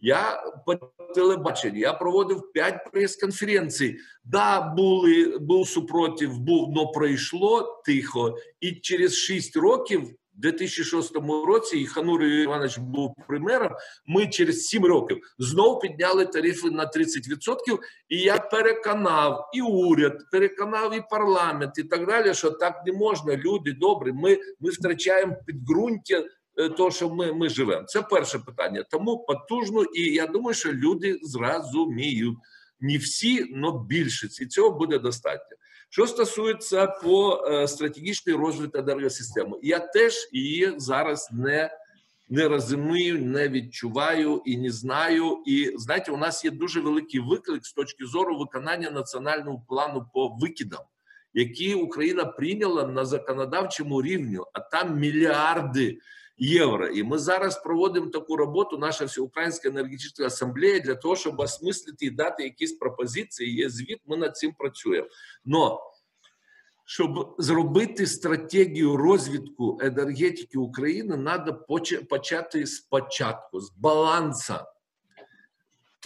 Я по телебаченню, я проводив п'ять прес-конференцій. Да, були, був супротив, був, но пройшло тихо. І через шість років у 2006 році і Ханур Іванович був прем'єром, Ми через 7 років знову підняли тарифи на 30%, І я переконав і уряд, переконав і парламент, і так далі, що так не можна. Люди добрі. Ми ми втрачаємо підґрунтя е, того, що ми ми живемо. Це перше питання. Тому потужно, і я думаю, що люди зрозуміють. Не всі, але більшість, і цього буде достатньо. Що стосується по е, стратегічний розвиток енергосистеми, я теж її зараз не не розумію, не відчуваю і не знаю. І знаєте, у нас є дуже великий виклик з точки зору виконання національного плану по викидам, який Україна прийняла на законодавчому рівні, а там мільярди євро. І ми зараз проводимо таку роботу. Наша всеукраїнська енергетична асамблея для того, щоб осмислити і дати якісь пропозиції. Є звіт. Ми над цим працюємо. Но щоб зробити стратегію розвитку енергетики України, треба почати спочатку, з балансу.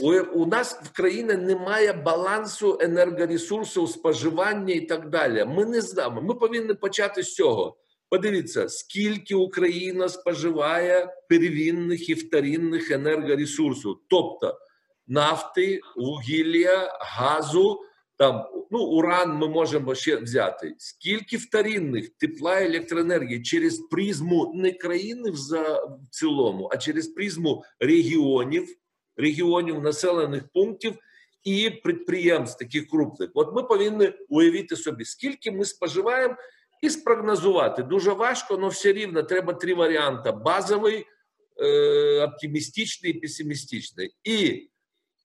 У, у нас в країні немає балансу енергоресурсу, споживання і так далі. Ми не знаємо. Ми повинні почати з цього. Подивіться, скільки Україна споживає первинних і вторинних енергоресурсів, тобто нафти, вугілля, газу, там ну уран ми можемо ще взяти. Скільки вторинних тепла електроенергії через призму не країни в цілому, а через призму регіонів, регіонів населених пунктів і підприємств таких крупних. От ми повинні уявити собі, скільки ми споживаємо, і спрогнозувати. Дуже важко, але все рівно треба три варіанти: базовий, е, оптимістичний і песимістичний. І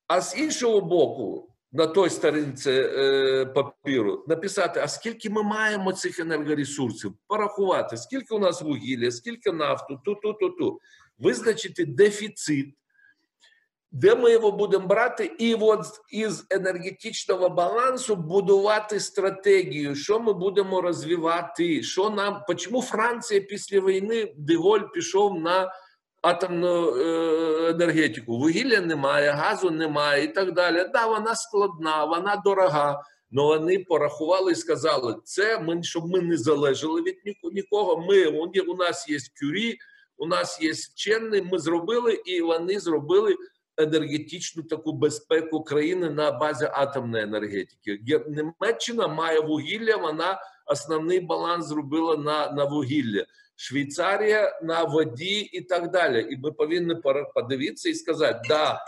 а з іншого боку, на той сторінці е, папіру написати, а скільки ми маємо цих енергоресурсів, порахувати, скільки у нас вугілля, скільки нафту, ту, ту, ту, ту. визначити дефіцит, де ми його будемо брати, і от із енергетичного балансу будувати стратегію, що ми будемо розвивати, що нам, чому Франція після війни Деголь пішов на атомну е, енергетику. Вугілля немає, газу немає і так далі. Да, вона складна, вона дорога. але вони порахували і сказали, це ми щоб ми не залежали від нікого. Ми у нас є кюрі, у нас є вчені. Ми зробили і вони зробили енергетичну таку безпеку країни на базі атомної енергетики. Німеччина має вугілля. Вона основний баланс зробила на, на вугілля. Швейцарія на воді і так далі. І ми повинні подивитися і сказати, да,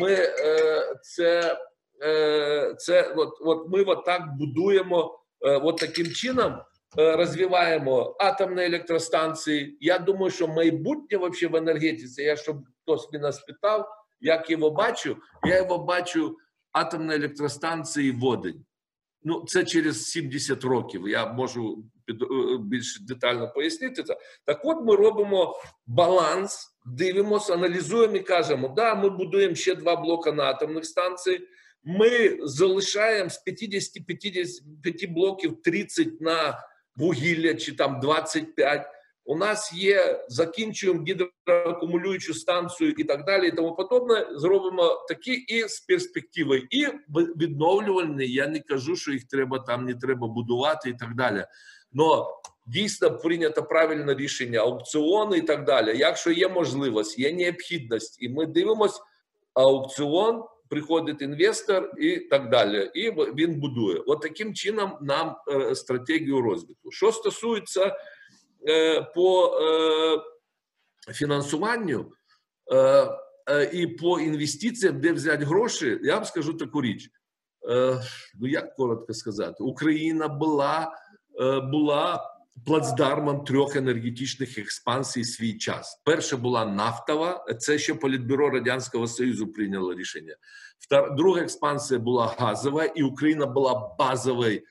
ми е, це е, це от, от ми от так будуємо е, от таким чином. Е, розвиваємо атомні електростанції. Я думаю, що майбутнє вообще в енергетиці. Я щоб хтось мене спитав, як його бачу, я його бачу атомні електростанції водень. Ну, це через 70 років. Я можу під е, більш детально пояснити це. Так, от ми робимо баланс, дивимося, аналізуємо і кажемо: да, ми будуємо ще два блоки на атомних станцій. Ми залишаємо з 50-55 блоків 30 на вугілля чи там 25. У нас є закінчуємо гідроакумулюючу станцію і так далі, і тому подобне. Зробимо такі і з перспективи, і відновлювальні. Я не кажу, що їх треба там не треба будувати і так далі. Но дійсно прийнято правильне рішення, аукціони і так далі. Якщо є можливість, є необхідність, і ми дивимося, аукціон. Приходить інвестор і так далі, і він будує. От таким чином нам е, стратегію розвитку. Що стосується по е, фінансуванню е, і по інвестиціям, де взяти гроші, я вам скажу таку річ. Ну як коротко сказати, Україна була була плацдармом трьох енергетичних експансій свій час. Перша була нафтова, це ще політбюро радянського союзу прийняло рішення. Друга експансія була газова, і Україна була базовою Е,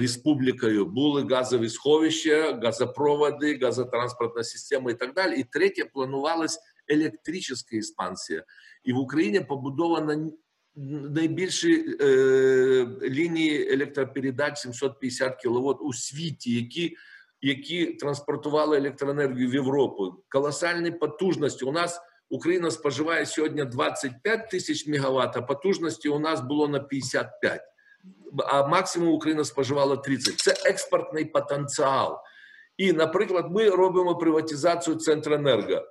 республікою були газові сховища, газопроводи, газотранспортна система і так далі. І третє планувалась електрична експансія. І в Україні побудовано найбільші е, лінії електропередач 750 кВт у світі, які які транспортували електроенергію в Європу. Колосальні потужності. У нас Україна споживає сьогодні 25 тисяч мегаватт, а потужності у нас було на 55 а максимум Україна споживала 30. Це експортний потенціал. І, наприклад, ми робимо приватизацію Центренерго.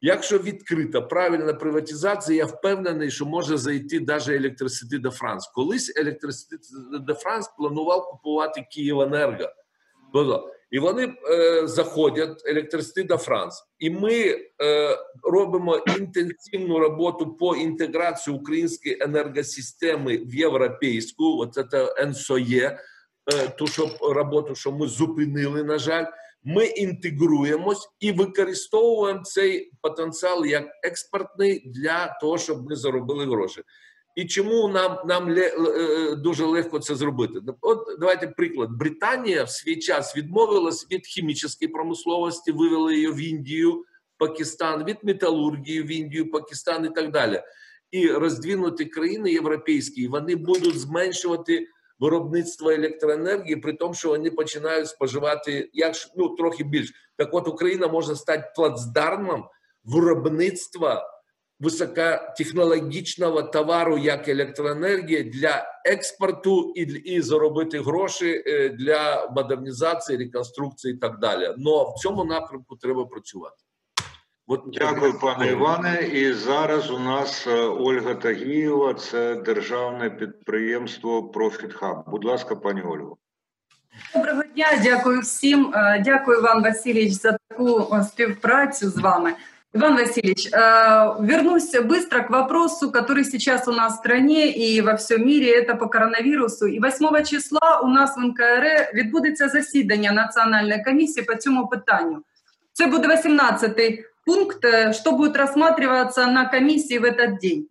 Якщо відкрита правильна приватизація, я впевнений, що може зайти навіть електросити до Франс. Колись електросити до Франс планував купувати Київенерго. І вони е, заходять електристи до Франц, і ми е, робимо інтенсивну роботу по інтеграції української енергосистеми в європейську. От це НСОЄ, е, ту що роботу, що ми зупинили, на жаль. Ми інтегруємось і використовуємо цей потенціал як експортний для того, щоб ми заробили гроші. І чому нам нам е, е, дуже легко це зробити? От давайте приклад. Британія в свій час відмовилась від хімічної промисловості, вивела її в Індію, Пакистан, від металургії в Індію, Пакистан і так далі. І роздвинуті країни європейські вони будуть зменшувати виробництва електроенергії, при тому, що вони починають споживати як ну, трохи більше. Так от Україна може стати плацдармом виробництва високотехнологічного товару, як електроенергія, для експорту і, і заробити гроші е, для модернізації, реконструкції і так далі. Но в цьому напрямку треба працювати. От Дякую, пане Іване. І зараз у нас е, Ольга Тагієва, це державне підприємство Profit Hub. Будь ласка, пані Ольго. Доброго дня, дякую всім. Е, дякую Іван Васильович за таку співпрацю з вами. Иван Васильевич, вернусь быстро к вопросу, который сейчас у нас в стране и во всем мире, это по коронавирусу. И 8 числа у нас в НКР відбудеться засідання Національної комісії по цьому питанню. Це буде 18 пункт, что будет рассматриваться на комиссии в этот день.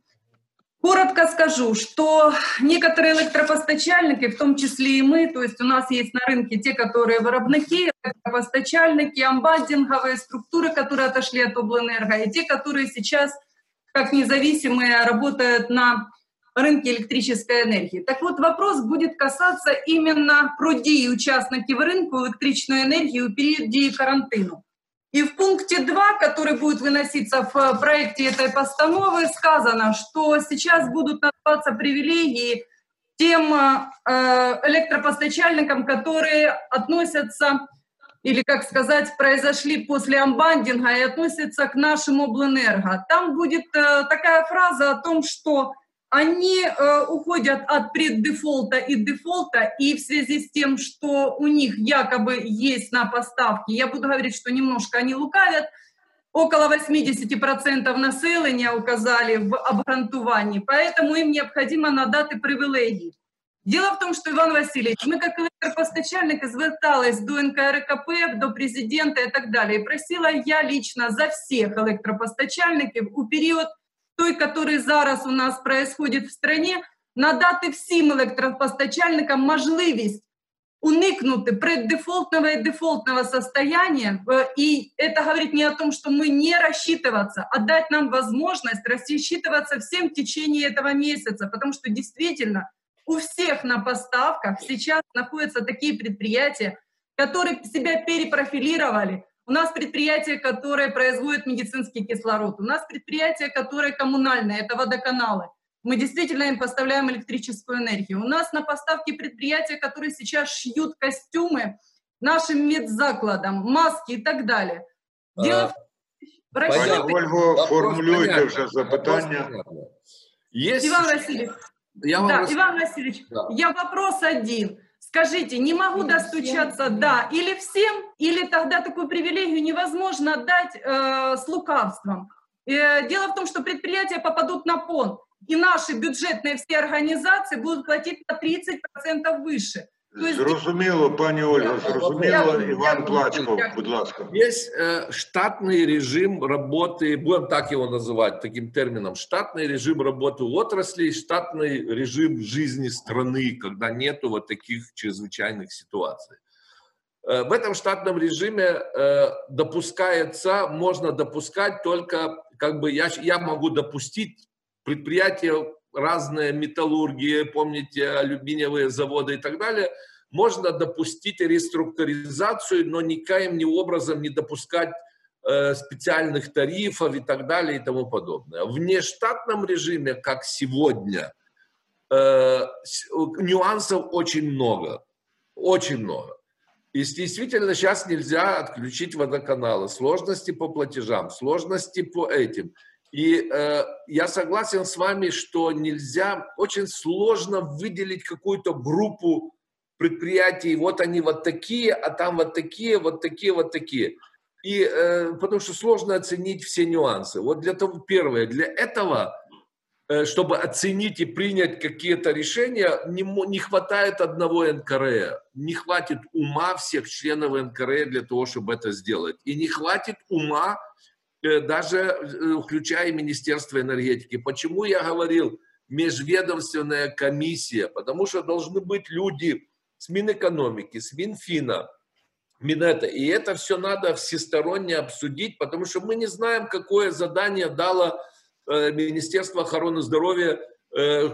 Коротко скажу, что некоторые электропостачальники, в том числе и мы, то есть у нас есть на рынке те, которые виробники, постачальники, амбандинговые структуры, которые отошли от облэнерго, и те, которые сейчас как независимые работают на рынке электрической энергии. Так вот, вопрос будет касаться именно про дії участників рынку электрической энергии в период дії карантину. И в пункте 2, который будет выноситься в проекте этой постановы, сказано, что сейчас будут надаваться привилегии тем э, электропостачальникам, которые относятся, или, как сказать, произошли после амбандинга и относятся к нашему облэнерго. Там будет э, такая фраза о том, что они э, уходят от преддефолта и дефолта, и в связи с тем, что у них якобы есть на поставки, я буду говорить, что немножко они лукавят, около 80% населения указали в обґрунтуванні, поэтому им необходимо надати привилегії. Дело в том, что, Иван Васильевич, мы как электропостачальники звертались до НКРКП, до президента и так далее. И просила я лично за всех электропостачальников у период той, який зараз у нас происходит в стране, надати всім електропостачальникам можливість уникнути преддефолтного и дефолтного состояния. И это говорит не о том, что мы не рассчитываться, а дать нам возможность рассчитываться всем в течение этого месяца, потому что действительно у всех на поставках сейчас находятся такие предприятия, которые себя перепрофилировали, у нас предприятия, которые производят медицинский кислород. У нас предприятия, которые коммунальные, это водоканалы. Мы действительно им поставляем электрическую энергию. У нас на поставке предприятия, которые сейчас шьют костюмы нашим медзакладам, маски и так далее. Дело в расчеты... Пані Ольго, формулюйте вже запитання. Есть... Иван Васильевич, я да, рас... Иван Васильевич, да. я вопрос один. Скажите, не могу достучаться, да, или всем, или тогда такую привилегию невозможно дать э, с лукавством. Э, дело в том, что предприятия попадут на пон, и наши бюджетные все организации будут платить на 30% выше. Зрозуміло, пані Ольга, зрозуміло. Іван Плачков, будь ласка. Есть э, штатный режим работы, будем так его называть, таким термином, штатный режим работы отрасли, штатный режим жизни страны, когда нету вот таких чрезвычайных ситуаций. Э, в этом штатном режиме э, допускается, можно допускать только, как бы я, я могу допустить предприятия разные металлургии, помните, алюминиевые заводы и так далее, можно допустить реструктуризацию, но никаким образом не допускать э, специальных тарифов и так далее и тому подобное. В нештатном режиме, как сегодня, э, нюансов очень много, очень много. И действительно сейчас нельзя отключить водоканалы, сложности по платежам, сложности по этим – и э, я согласен с вами, что нельзя, очень сложно выделить какую-то группу предприятий, вот они вот такие, а там вот такие, вот такие, вот такие. И э, потому что сложно оценить все нюансы. Вот для того, первое, для этого, э, чтобы оценить и принять какие-то решения, не, не хватает одного НКР. Не хватит ума всех членов НКР для того, чтобы это сделать. И не хватит ума даже э, включая Министерство энергетики. Почему я говорил межведомственная комиссия? Потому что должны быть люди с Минэкономики, с Минфина, Минета. И это все надо всесторонне обсудить, потому что мы не знаем, какое задание дало э, Министерство охраны здоровья,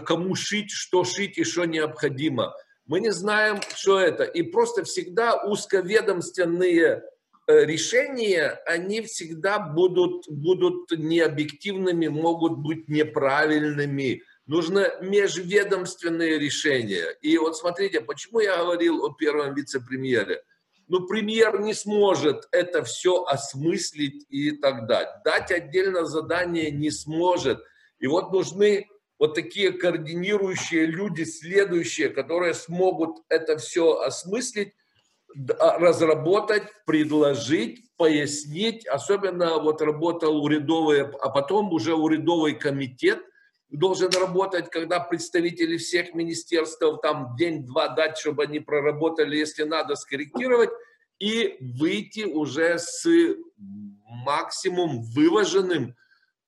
кому шить, что шить и что необходимо. Мы не знаем, что это. И просто всегда узковедомственные э, решения, они всегда будут, будут необъективными, могут быть неправильными. Нужно межведомственные решения. И вот смотрите, почему я говорил о первом вице-премьере. Ну, премьер не сможет это все осмыслить и так далее. Дать отдельно задание не сможет. И вот нужны вот такие координирующие люди, следующие, которые смогут это все осмыслить, разработать, предложить, пояснить. Особенно вот работал урядовый, а потом уже урядовый комитет должен работать, когда представители всех министерств там день-два дать, чтобы они проработали, если надо, скорректировать, и выйти уже с максимум вываженным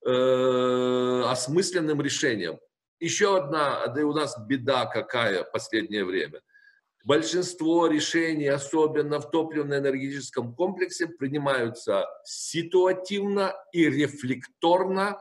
э, осмысленным решением. Еще одна, да и у нас беда какая в последнее время. Большинство решений, особенно в топливно-энергетическом комплексе, принимаются ситуативно и рефлекторно,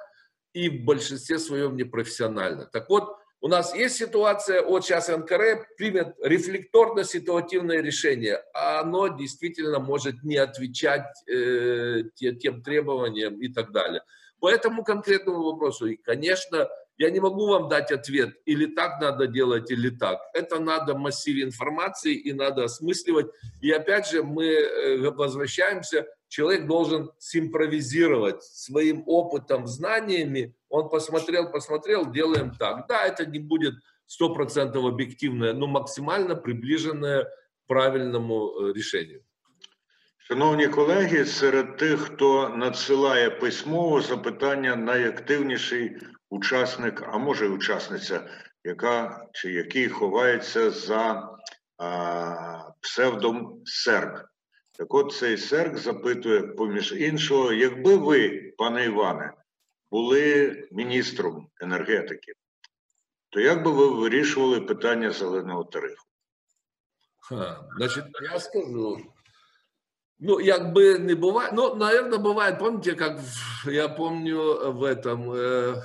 и в большинстве своем непрофессионально. Так вот, у нас есть ситуация, вот сейчас НКР примет рефлекторно-ситуативное решение, а оно действительно может не отвечать э, тем требованиям и так далее. По этому конкретному вопросу, и, конечно, я не могу вам дать ответ, или так надо делать, или так. Это надо массив информации и надо осмысливать. И опять же, мы э, возвращаемся, человек должен симпровизировать своим опытом, знаниями. Он посмотрел, посмотрел, делаем так. Да, это не будет 100% объективное, но максимально приближенное к правильному э, решению. Шановні колеги, серед тих, хто надсилає письмово запитання, найактивніший учасник, а може учасниця, яка чи який ховається за а, псевдом Серк. Так от цей Серк запитує, поміж іншого, якби ви, пане Іване, були міністром енергетики, то як би ви вирішували питання зеленого тарифу? Ха, значит, я скажу, Ну, як бы не бывает, ну, наверное, бывает, помните, как я помню в этом, э,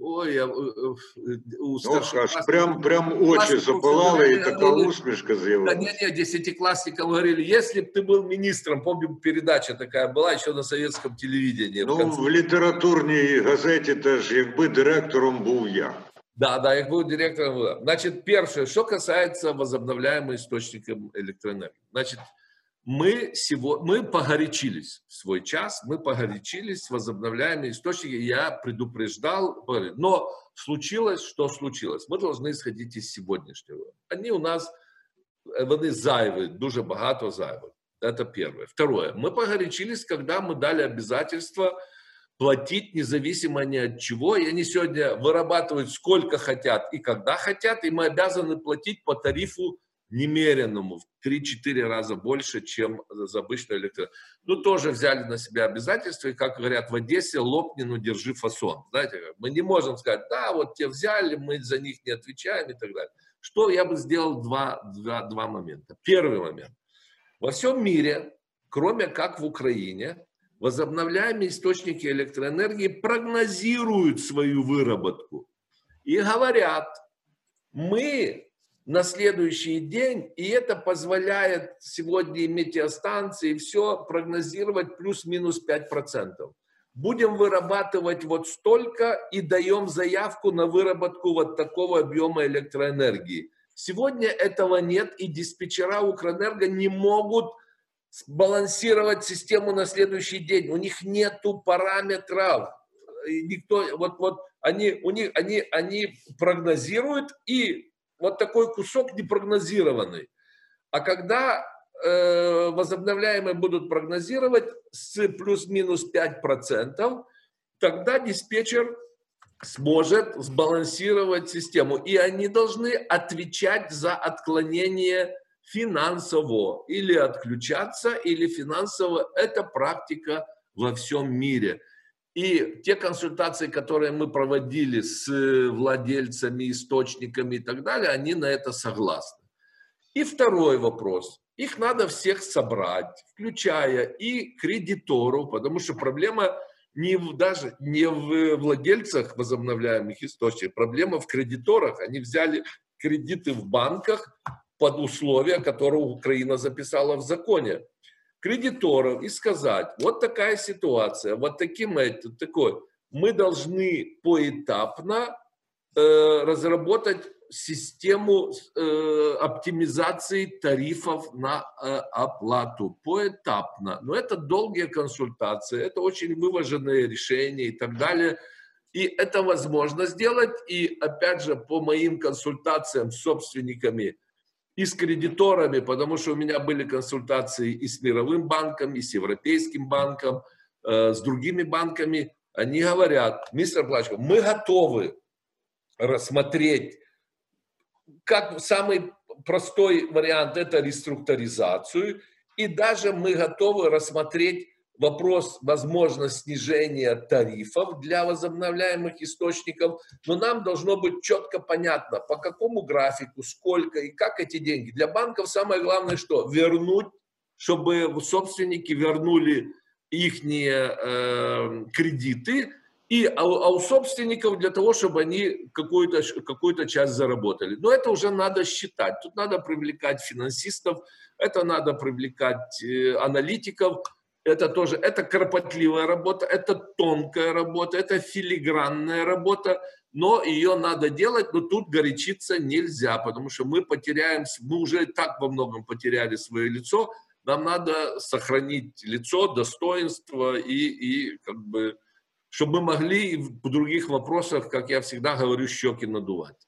ой, я, э, у старших... прям, прям очи запылали, и такая усмешка з'явилась. Да, не, не, десятиклассникам говорили, если бы ты был министром, помню, передача такая была еще на советском телевидении. Ну, в, в літературній газеті теж, якби директором був я. Да, да, я был директором. Значит, первое, что касается возобновляемых источников электроэнергии. Значит, мы, сегодня, мы погорячились в свой час, мы погорячились, возобновляемые источники, я предупреждал, но случилось, что случилось. Мы должны исходить из сегодняшнего. Они у нас, вони зайвы, дуже багато зайвых. Это первое. Второе. Мы погорячились, когда мы дали обязательство платить независимо ни от чего. И они сегодня вырабатывают сколько хотят и когда хотят, и мы обязаны платить по тарифу немеренному, в 3-4 раза больше, чем за обычную электроэнергию. Ну, тоже взяли на себя обязательства, и, как говорят в Одессе, лопни, но держи фасон. Знаете, мы не можем сказать, да, вот те взяли, мы за них не отвечаем и так далее. Что я бы сделал два, два, два момента. Первый момент. Во всем мире, кроме как в Украине, возобновляемые источники электроэнергии прогнозируют свою выработку и говорят, мы на следующий день, и это позволяет сегодня и метеостанции, все прогнозировать плюс-минус 5%. Будем вырабатывать вот столько и даем заявку на выработку вот такого объема электроэнергии. Сегодня этого нет, и диспетчера Укрэнерго не могут сбалансировать систему на следующий день. У них нету параметров. И никто, вот, вот они, у них, они, они прогнозируют и вот такой кусок непрогнозированный. А когда э, возобновляемые будут прогнозировать с плюс-минус 5%, тогда диспетчер сможет сбалансировать систему. И они должны отвечать за отклонение финансово. Или отключаться, или финансово. Это практика во всем мире. И те консультации, которые мы проводили с владельцами, источниками и так далее, они на это согласны. И второй вопрос. Их надо всех собрать, включая и кредитору, потому что проблема не в, даже не в владельцах возобновляемых источников, проблема в кредиторах. Они взяли кредиты в банках, под условия, которые Украина записала в законе. Кредиторов и сказать, вот такая ситуация, вот таким это, такой. Мы должны поэтапно э, разработать систему э, оптимизации тарифов на э, оплату поэтапно. Но это долгие консультации, это очень вываженные решения и так далее. И это возможно сделать. И опять же, по моим консультациям с собственниками и с кредиторами, потому что у меня были консультации и с Мировым банком, и с Европейским банком, э, с другими банками, они говорят, мистер Плачков, мы готовы рассмотреть как самый простой вариант это реструктуризацию, и даже мы готовы рассмотреть вопрос возможно снижения тарифов для возобновляемых источников, но нам должно быть четко понятно, по какому графику, сколько и как эти деньги. Для банков самое главное что? Вернуть, чтобы собственники вернули их э, кредиты, и, а, а у собственников для того, чтобы они какую-то какую часть заработали. Но это уже надо считать. Тут надо привлекать финансистов, это надо привлекать э, аналитиков. Это тоже, это кропотливая работа, это тонкая работа, это филигранная работа, но ее надо делать, но тут горячиться нельзя, потому что мы потеряем, мы уже так во многом потеряли свое лицо, нам надо сохранить лицо, достоинство и, и как бы чтобы мы могли в других вопросах, как я всегда говорю, щеки надувать.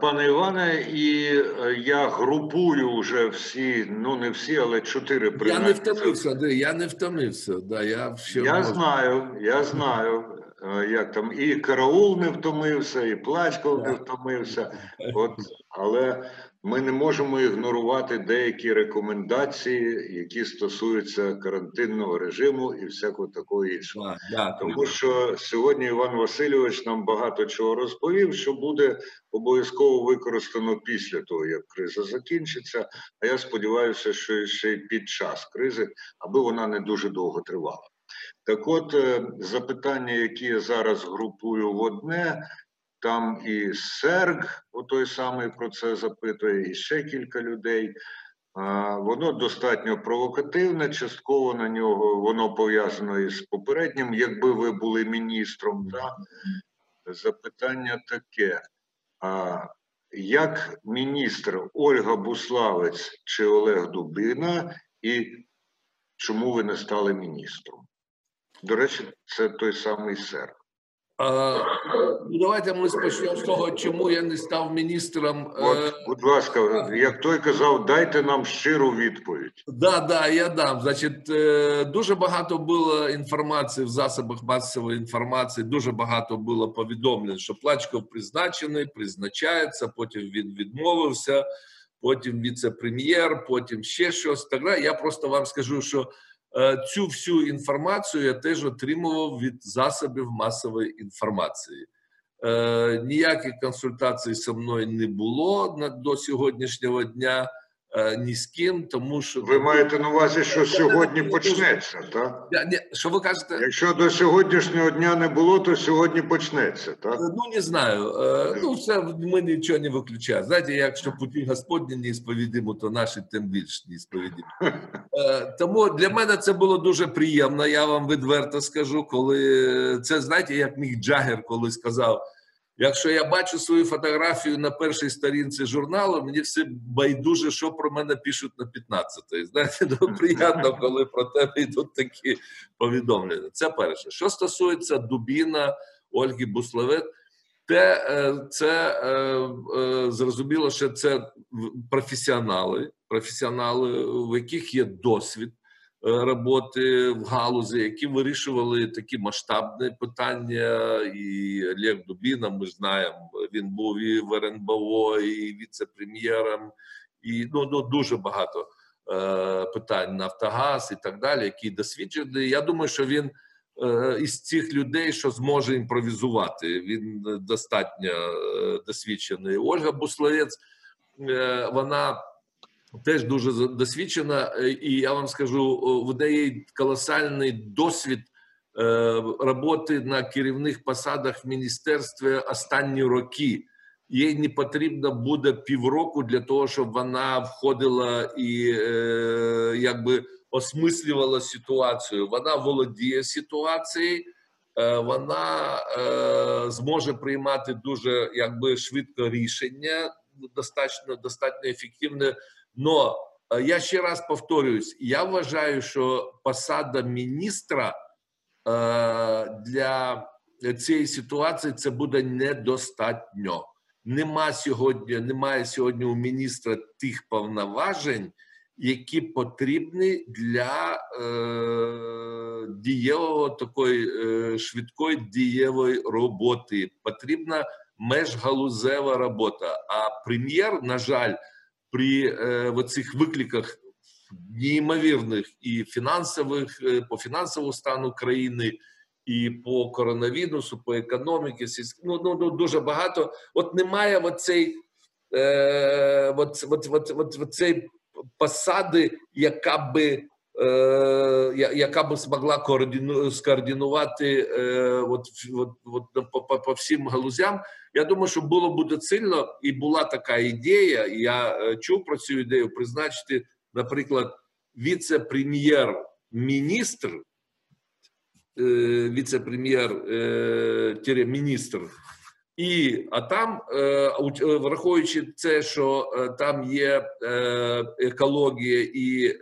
Пане Іване, і е, я групую вже всі, ну не всі, але чотири Я не втомився, да, я не втомився. Да, я все Я можу. знаю, я знаю, е, як там і караул не втомився, і плачков не втомився. От, але ми не можемо ігнорувати деякі рекомендації, які стосуються карантинного режиму і всякого такого іншого. Да. Тому що сьогодні Іван Васильович нам багато чого розповів, що буде обов'язково використано після того, як криза закінчиться. А я сподіваюся, що ще й під час кризи, аби вона не дуже довго тривала. Так от, е, запитання, які я зараз групую в одне, там і Серг, отой самий про це запитує, і ще кілька людей. Воно достатньо провокативне, частково на нього воно пов'язано із попереднім, якби ви були міністром. Та? Запитання таке: а як міністр Ольга Буславець чи Олег Дубина, і чому ви не стали міністром? До речі, це той самий Серг. Ну, давайте ми почнемо з того, чому я не став міністром. От, Е, будь ласка, як той казав, дайте нам щиру відповідь. Да, да, я дам. Значить, е, дуже багато було інформації в засобах масової інформації. Дуже багато було повідомлень, що Плачков призначений, призначається. Потім він відмовився. Потім віце-прем'єр, потім ще щось. Так. Я просто вам скажу, що цю всю інформацію я теж отримував від засобів масової інформації. Е, ніяких консультацій зі мною не було на, до сьогоднішнього дня е, ні з ким, тому що Ви маєте на увазі, що сьогодні почнеться, так? Що ви кажете? Якщо до сьогоднішнього дня не було, то сьогодні почнеться, так? Ну, не знаю. Е, Ну, це ми нічого не виключаємо. Знаєте, якщо путі Господні не сповідимо, то наші тим більш не сповідимо. (laughs) Е, Тому для мене це було дуже приємно, я вам відверто скажу, коли це, знаєте, як Мік Джагер коли сказав, якщо я бачу свою фотографію на першій сторінці журналу, мені все байдуже, що про мене пишуть на 15-й. Знаєте, (laughs) ну, приємно, коли про тебе йдуть такі повідомлення. Це перше. Що стосується Дубіна, Ольги Буславець, те, е, це е, е, зрозуміло, що це професіонали, професіонали, в яких є досвід роботи в галузі, які вирішували такі масштабні питання. І Олег Дубіна, ми знаємо, він був і в РНБО, і віце-прем'єром, і ну, ну дуже багато е, питань Нафтогаз і так далі, які досвідчені. Я думаю, що він е, із цих людей, що зможе імпровізувати. Він достатньо е, досвідчений. Ольга Буславець, е, вона теж дуже досвідчена, е, і я вам скажу, в неї колосальний досвід е, роботи на керівних посадах в міністерстві останні роки. їй не потрібно буде півроку для того, щоб вона входила і е, якби осмислювала ситуацію. Вона володіє ситуацією, е, вона е, зможе приймати дуже якби швидко рішення, достатньо достатньо ефективне. Но е, я ще раз повторююсь: я вважаю, що посада міністра е, для цієї ситуації це буде недостатньо. Нема сьогодні, немає сьогодні у міністра тих повноважень, які потрібні для е, дієвого такої е, швидкої дієвої роботи. Потрібна межгалузева робота. А прем'єр, на жаль, при э, цих викликах неймовірних і фінансових е, по фінансовому стану країни. І по коронавірусу, по економіці, ну, ну, ну дуже багато. От немає оцей, е, от, от, от, от, от цей посади, яка би яка би змогла координу, скоординувати е, от, от, от, по, по, по всім галузям. Я думаю, що було буде сильно, і була така ідея. Я е, чув про цю ідею призначити, наприклад, віце-прем'єр-міністр, е, І а там, е, е, враховуючи це, що е, там є екологія і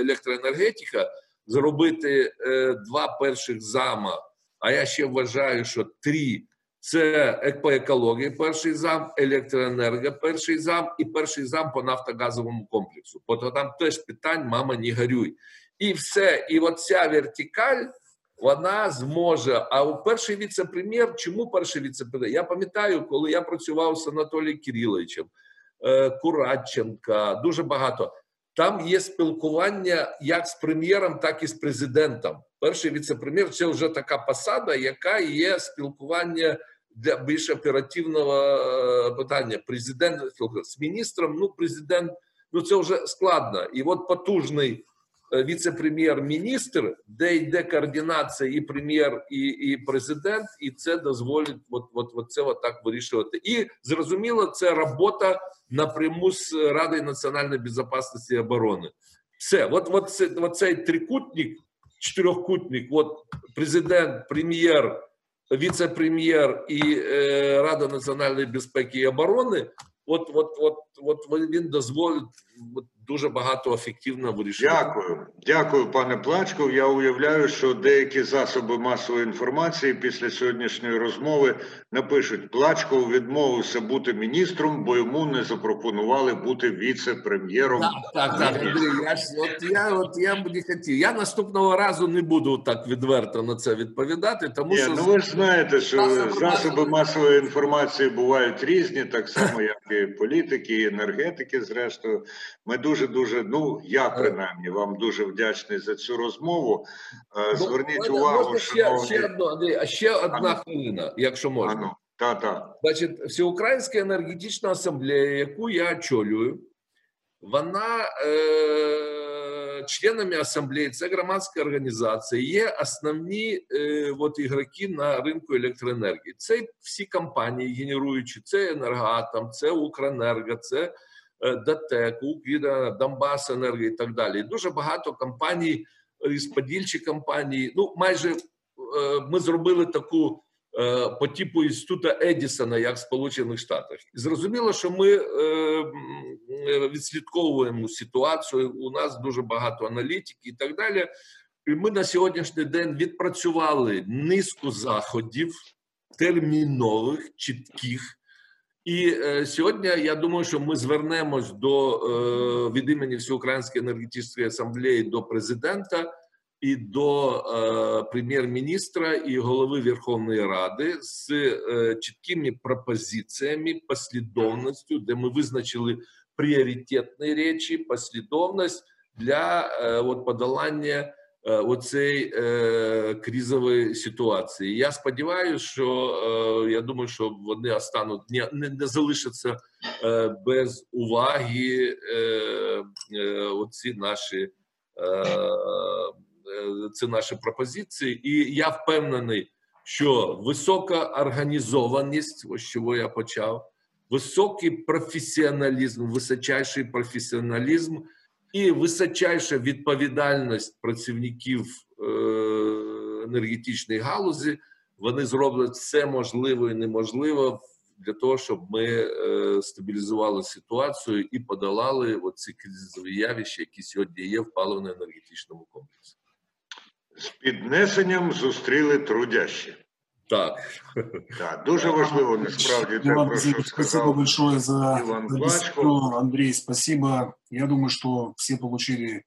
електроенергетика, зробити два перших зама. А я ще вважаю, що три це по екології перший зам, електроенерго перший зам і перший зам по нафтогазовому комплексу. Бо то там теж питань, мама, не горюй. І все. І от ця вертикаль вона зможе. А у перший віце-прем'єр, чому перший віце-прем'єр? Я пам'ятаю, коли я працював з Анатолієм Кириловичем, е, Курадченка, дуже багато. Там є спілкування як з прем'єром, так і з президентом. Перший віце-прем'єр це вже така посада, яка є спілкування для більш оперативного е, питання. Президент з міністром. Ну, президент, ну це вже складно. І от потужний віце-прем'єр-міністр, де йде координація і прем'єр, і, і президент, і це дозволить от, от, от це от так вирішувати. І зрозуміло, це робота напряму з Радою національної безпеки і оборони. Все, от, от, це, от цей трикутник, чотирьохкутник, от президент, прем'єр, віце-прем'єр і е, Рада національної безпеки і оборони. От, от, от, от він дозволить от, дуже багато ефективно вирішувати. Дякую, дякую, пане Плачков. Я уявляю, що деякі засоби масової інформації після сьогоднішньої розмови напишуть: Плачков відмовився бути міністром, бо йому не запропонували бути віце-прем'єром. Так, так, так, я ж от я от я б не хотів. Я наступного разу не буду так відверто на це відповідати, тому Ні, що ну ви ж знаєте, що Засоби масової- масової інформації бувають різні, так само як і політики, і енергетики. Зрештою, ми дуже дуже. Ну я принаймні вам дуже вдячний за цю розмову. Е, Ну, Зверніть увагу, шановні. ще одну, Андрій, а ще одна Ану. хвилина, якщо можна. Ану, та-та. Значить, Всеукраїнська енергетична асамблея, яку я очолюю, вона е, членами асамблеї, це громадська організація, є основні е, от, ігроки на ринку електроенергії. Це всі компанії генеруючі, це Енергоатом, це Укренерго, це е, ДТЕК, Укріда, Донбас Енерго і так далі. Дуже багато компаній, розподільчі компанії. Ну, майже е, ми зробили таку е, по типу інституту Едісона, як в Сполучених Штатах. І зрозуміло, що ми е, е, відслідковуємо ситуацію. У нас дуже багато аналітики і так далі. І ми на сьогоднішній день відпрацювали низку заходів термінових, чітких. І е, сьогодні я думаю, що ми звернемось до е, від імені Всеукраїнської енергетичної асамблеї до президента і до е, прем'єр-міністра і голови Верховної Ради з е, чіткими пропозиціями, послідовністю, де ми визначили пріоритетні речі, послідовність для е, от, подолання е, оцей е, кризової ситуації. Я сподіваюся, що я думаю, що вони остануть не, не, залишаться без уваги оці наші. Це наші пропозиції, і я впевнений, що висока організованість, ось чого я почав, високий професіоналізм, височайший професіоналізм і височайша відповідальність працівників е, енергетичної галузі. Вони зроблять все можливе і неможливе для того, щоб ми е, стабілізували ситуацію і подолали оці кризові явища, які сьогодні є в паливно-енергетичному комплексі. З піднесенням зустріли трудящі. Так. Так, дуже важливо насправді те, про що сказав. большое за, Иван беседу. Андрей, спасибо. Я думаю, что все получили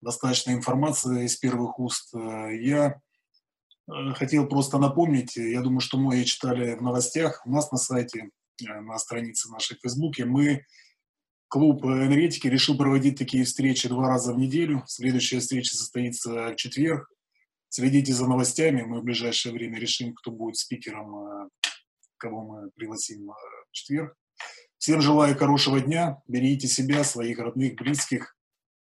достаточно информации из первых уст. Э, Я э, хотел просто напомнить, я думаю, что многие читали в новостях, у нас на сайте, э, на странице нашей в Фейсбуке, мы, клуб энергетики, решил проводить такие встречи два раза в неделю. Следующая встреча состоится в четверг. Следите за новостями, мы в ближайшее время решим, кто будет спикером, э, кого мы пригласим э, в четверг. Всем желаю хорошего дня, берегите себя, своих родных, близких.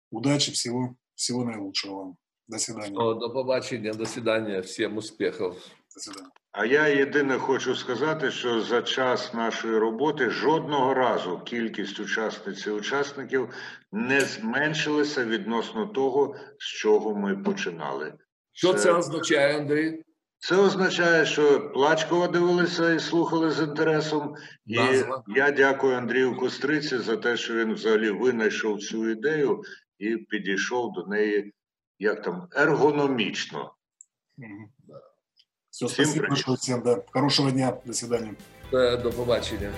Удачи, всего, всего наилучшего вам. До свидания. О, до побачення, до свидання, всім успіхів. До свидания. А я єдине хочу сказати, що за час нашої роботи жодного разу кількість учасниць і учасників не зменшилася відносно того, з чого ми починали. Що Це- це означає, Андрій? Це означає, що Плачкова дивилися і слухали з інтересом. І Назва. я дякую Андрію Костриці за те, що він взагалі винайшов цю ідею і підійшов до неї як там ергономічно. Мгм. Все, Всем спасибо большое всем, да. Хорошего дня, до свидания. Е, До побачення.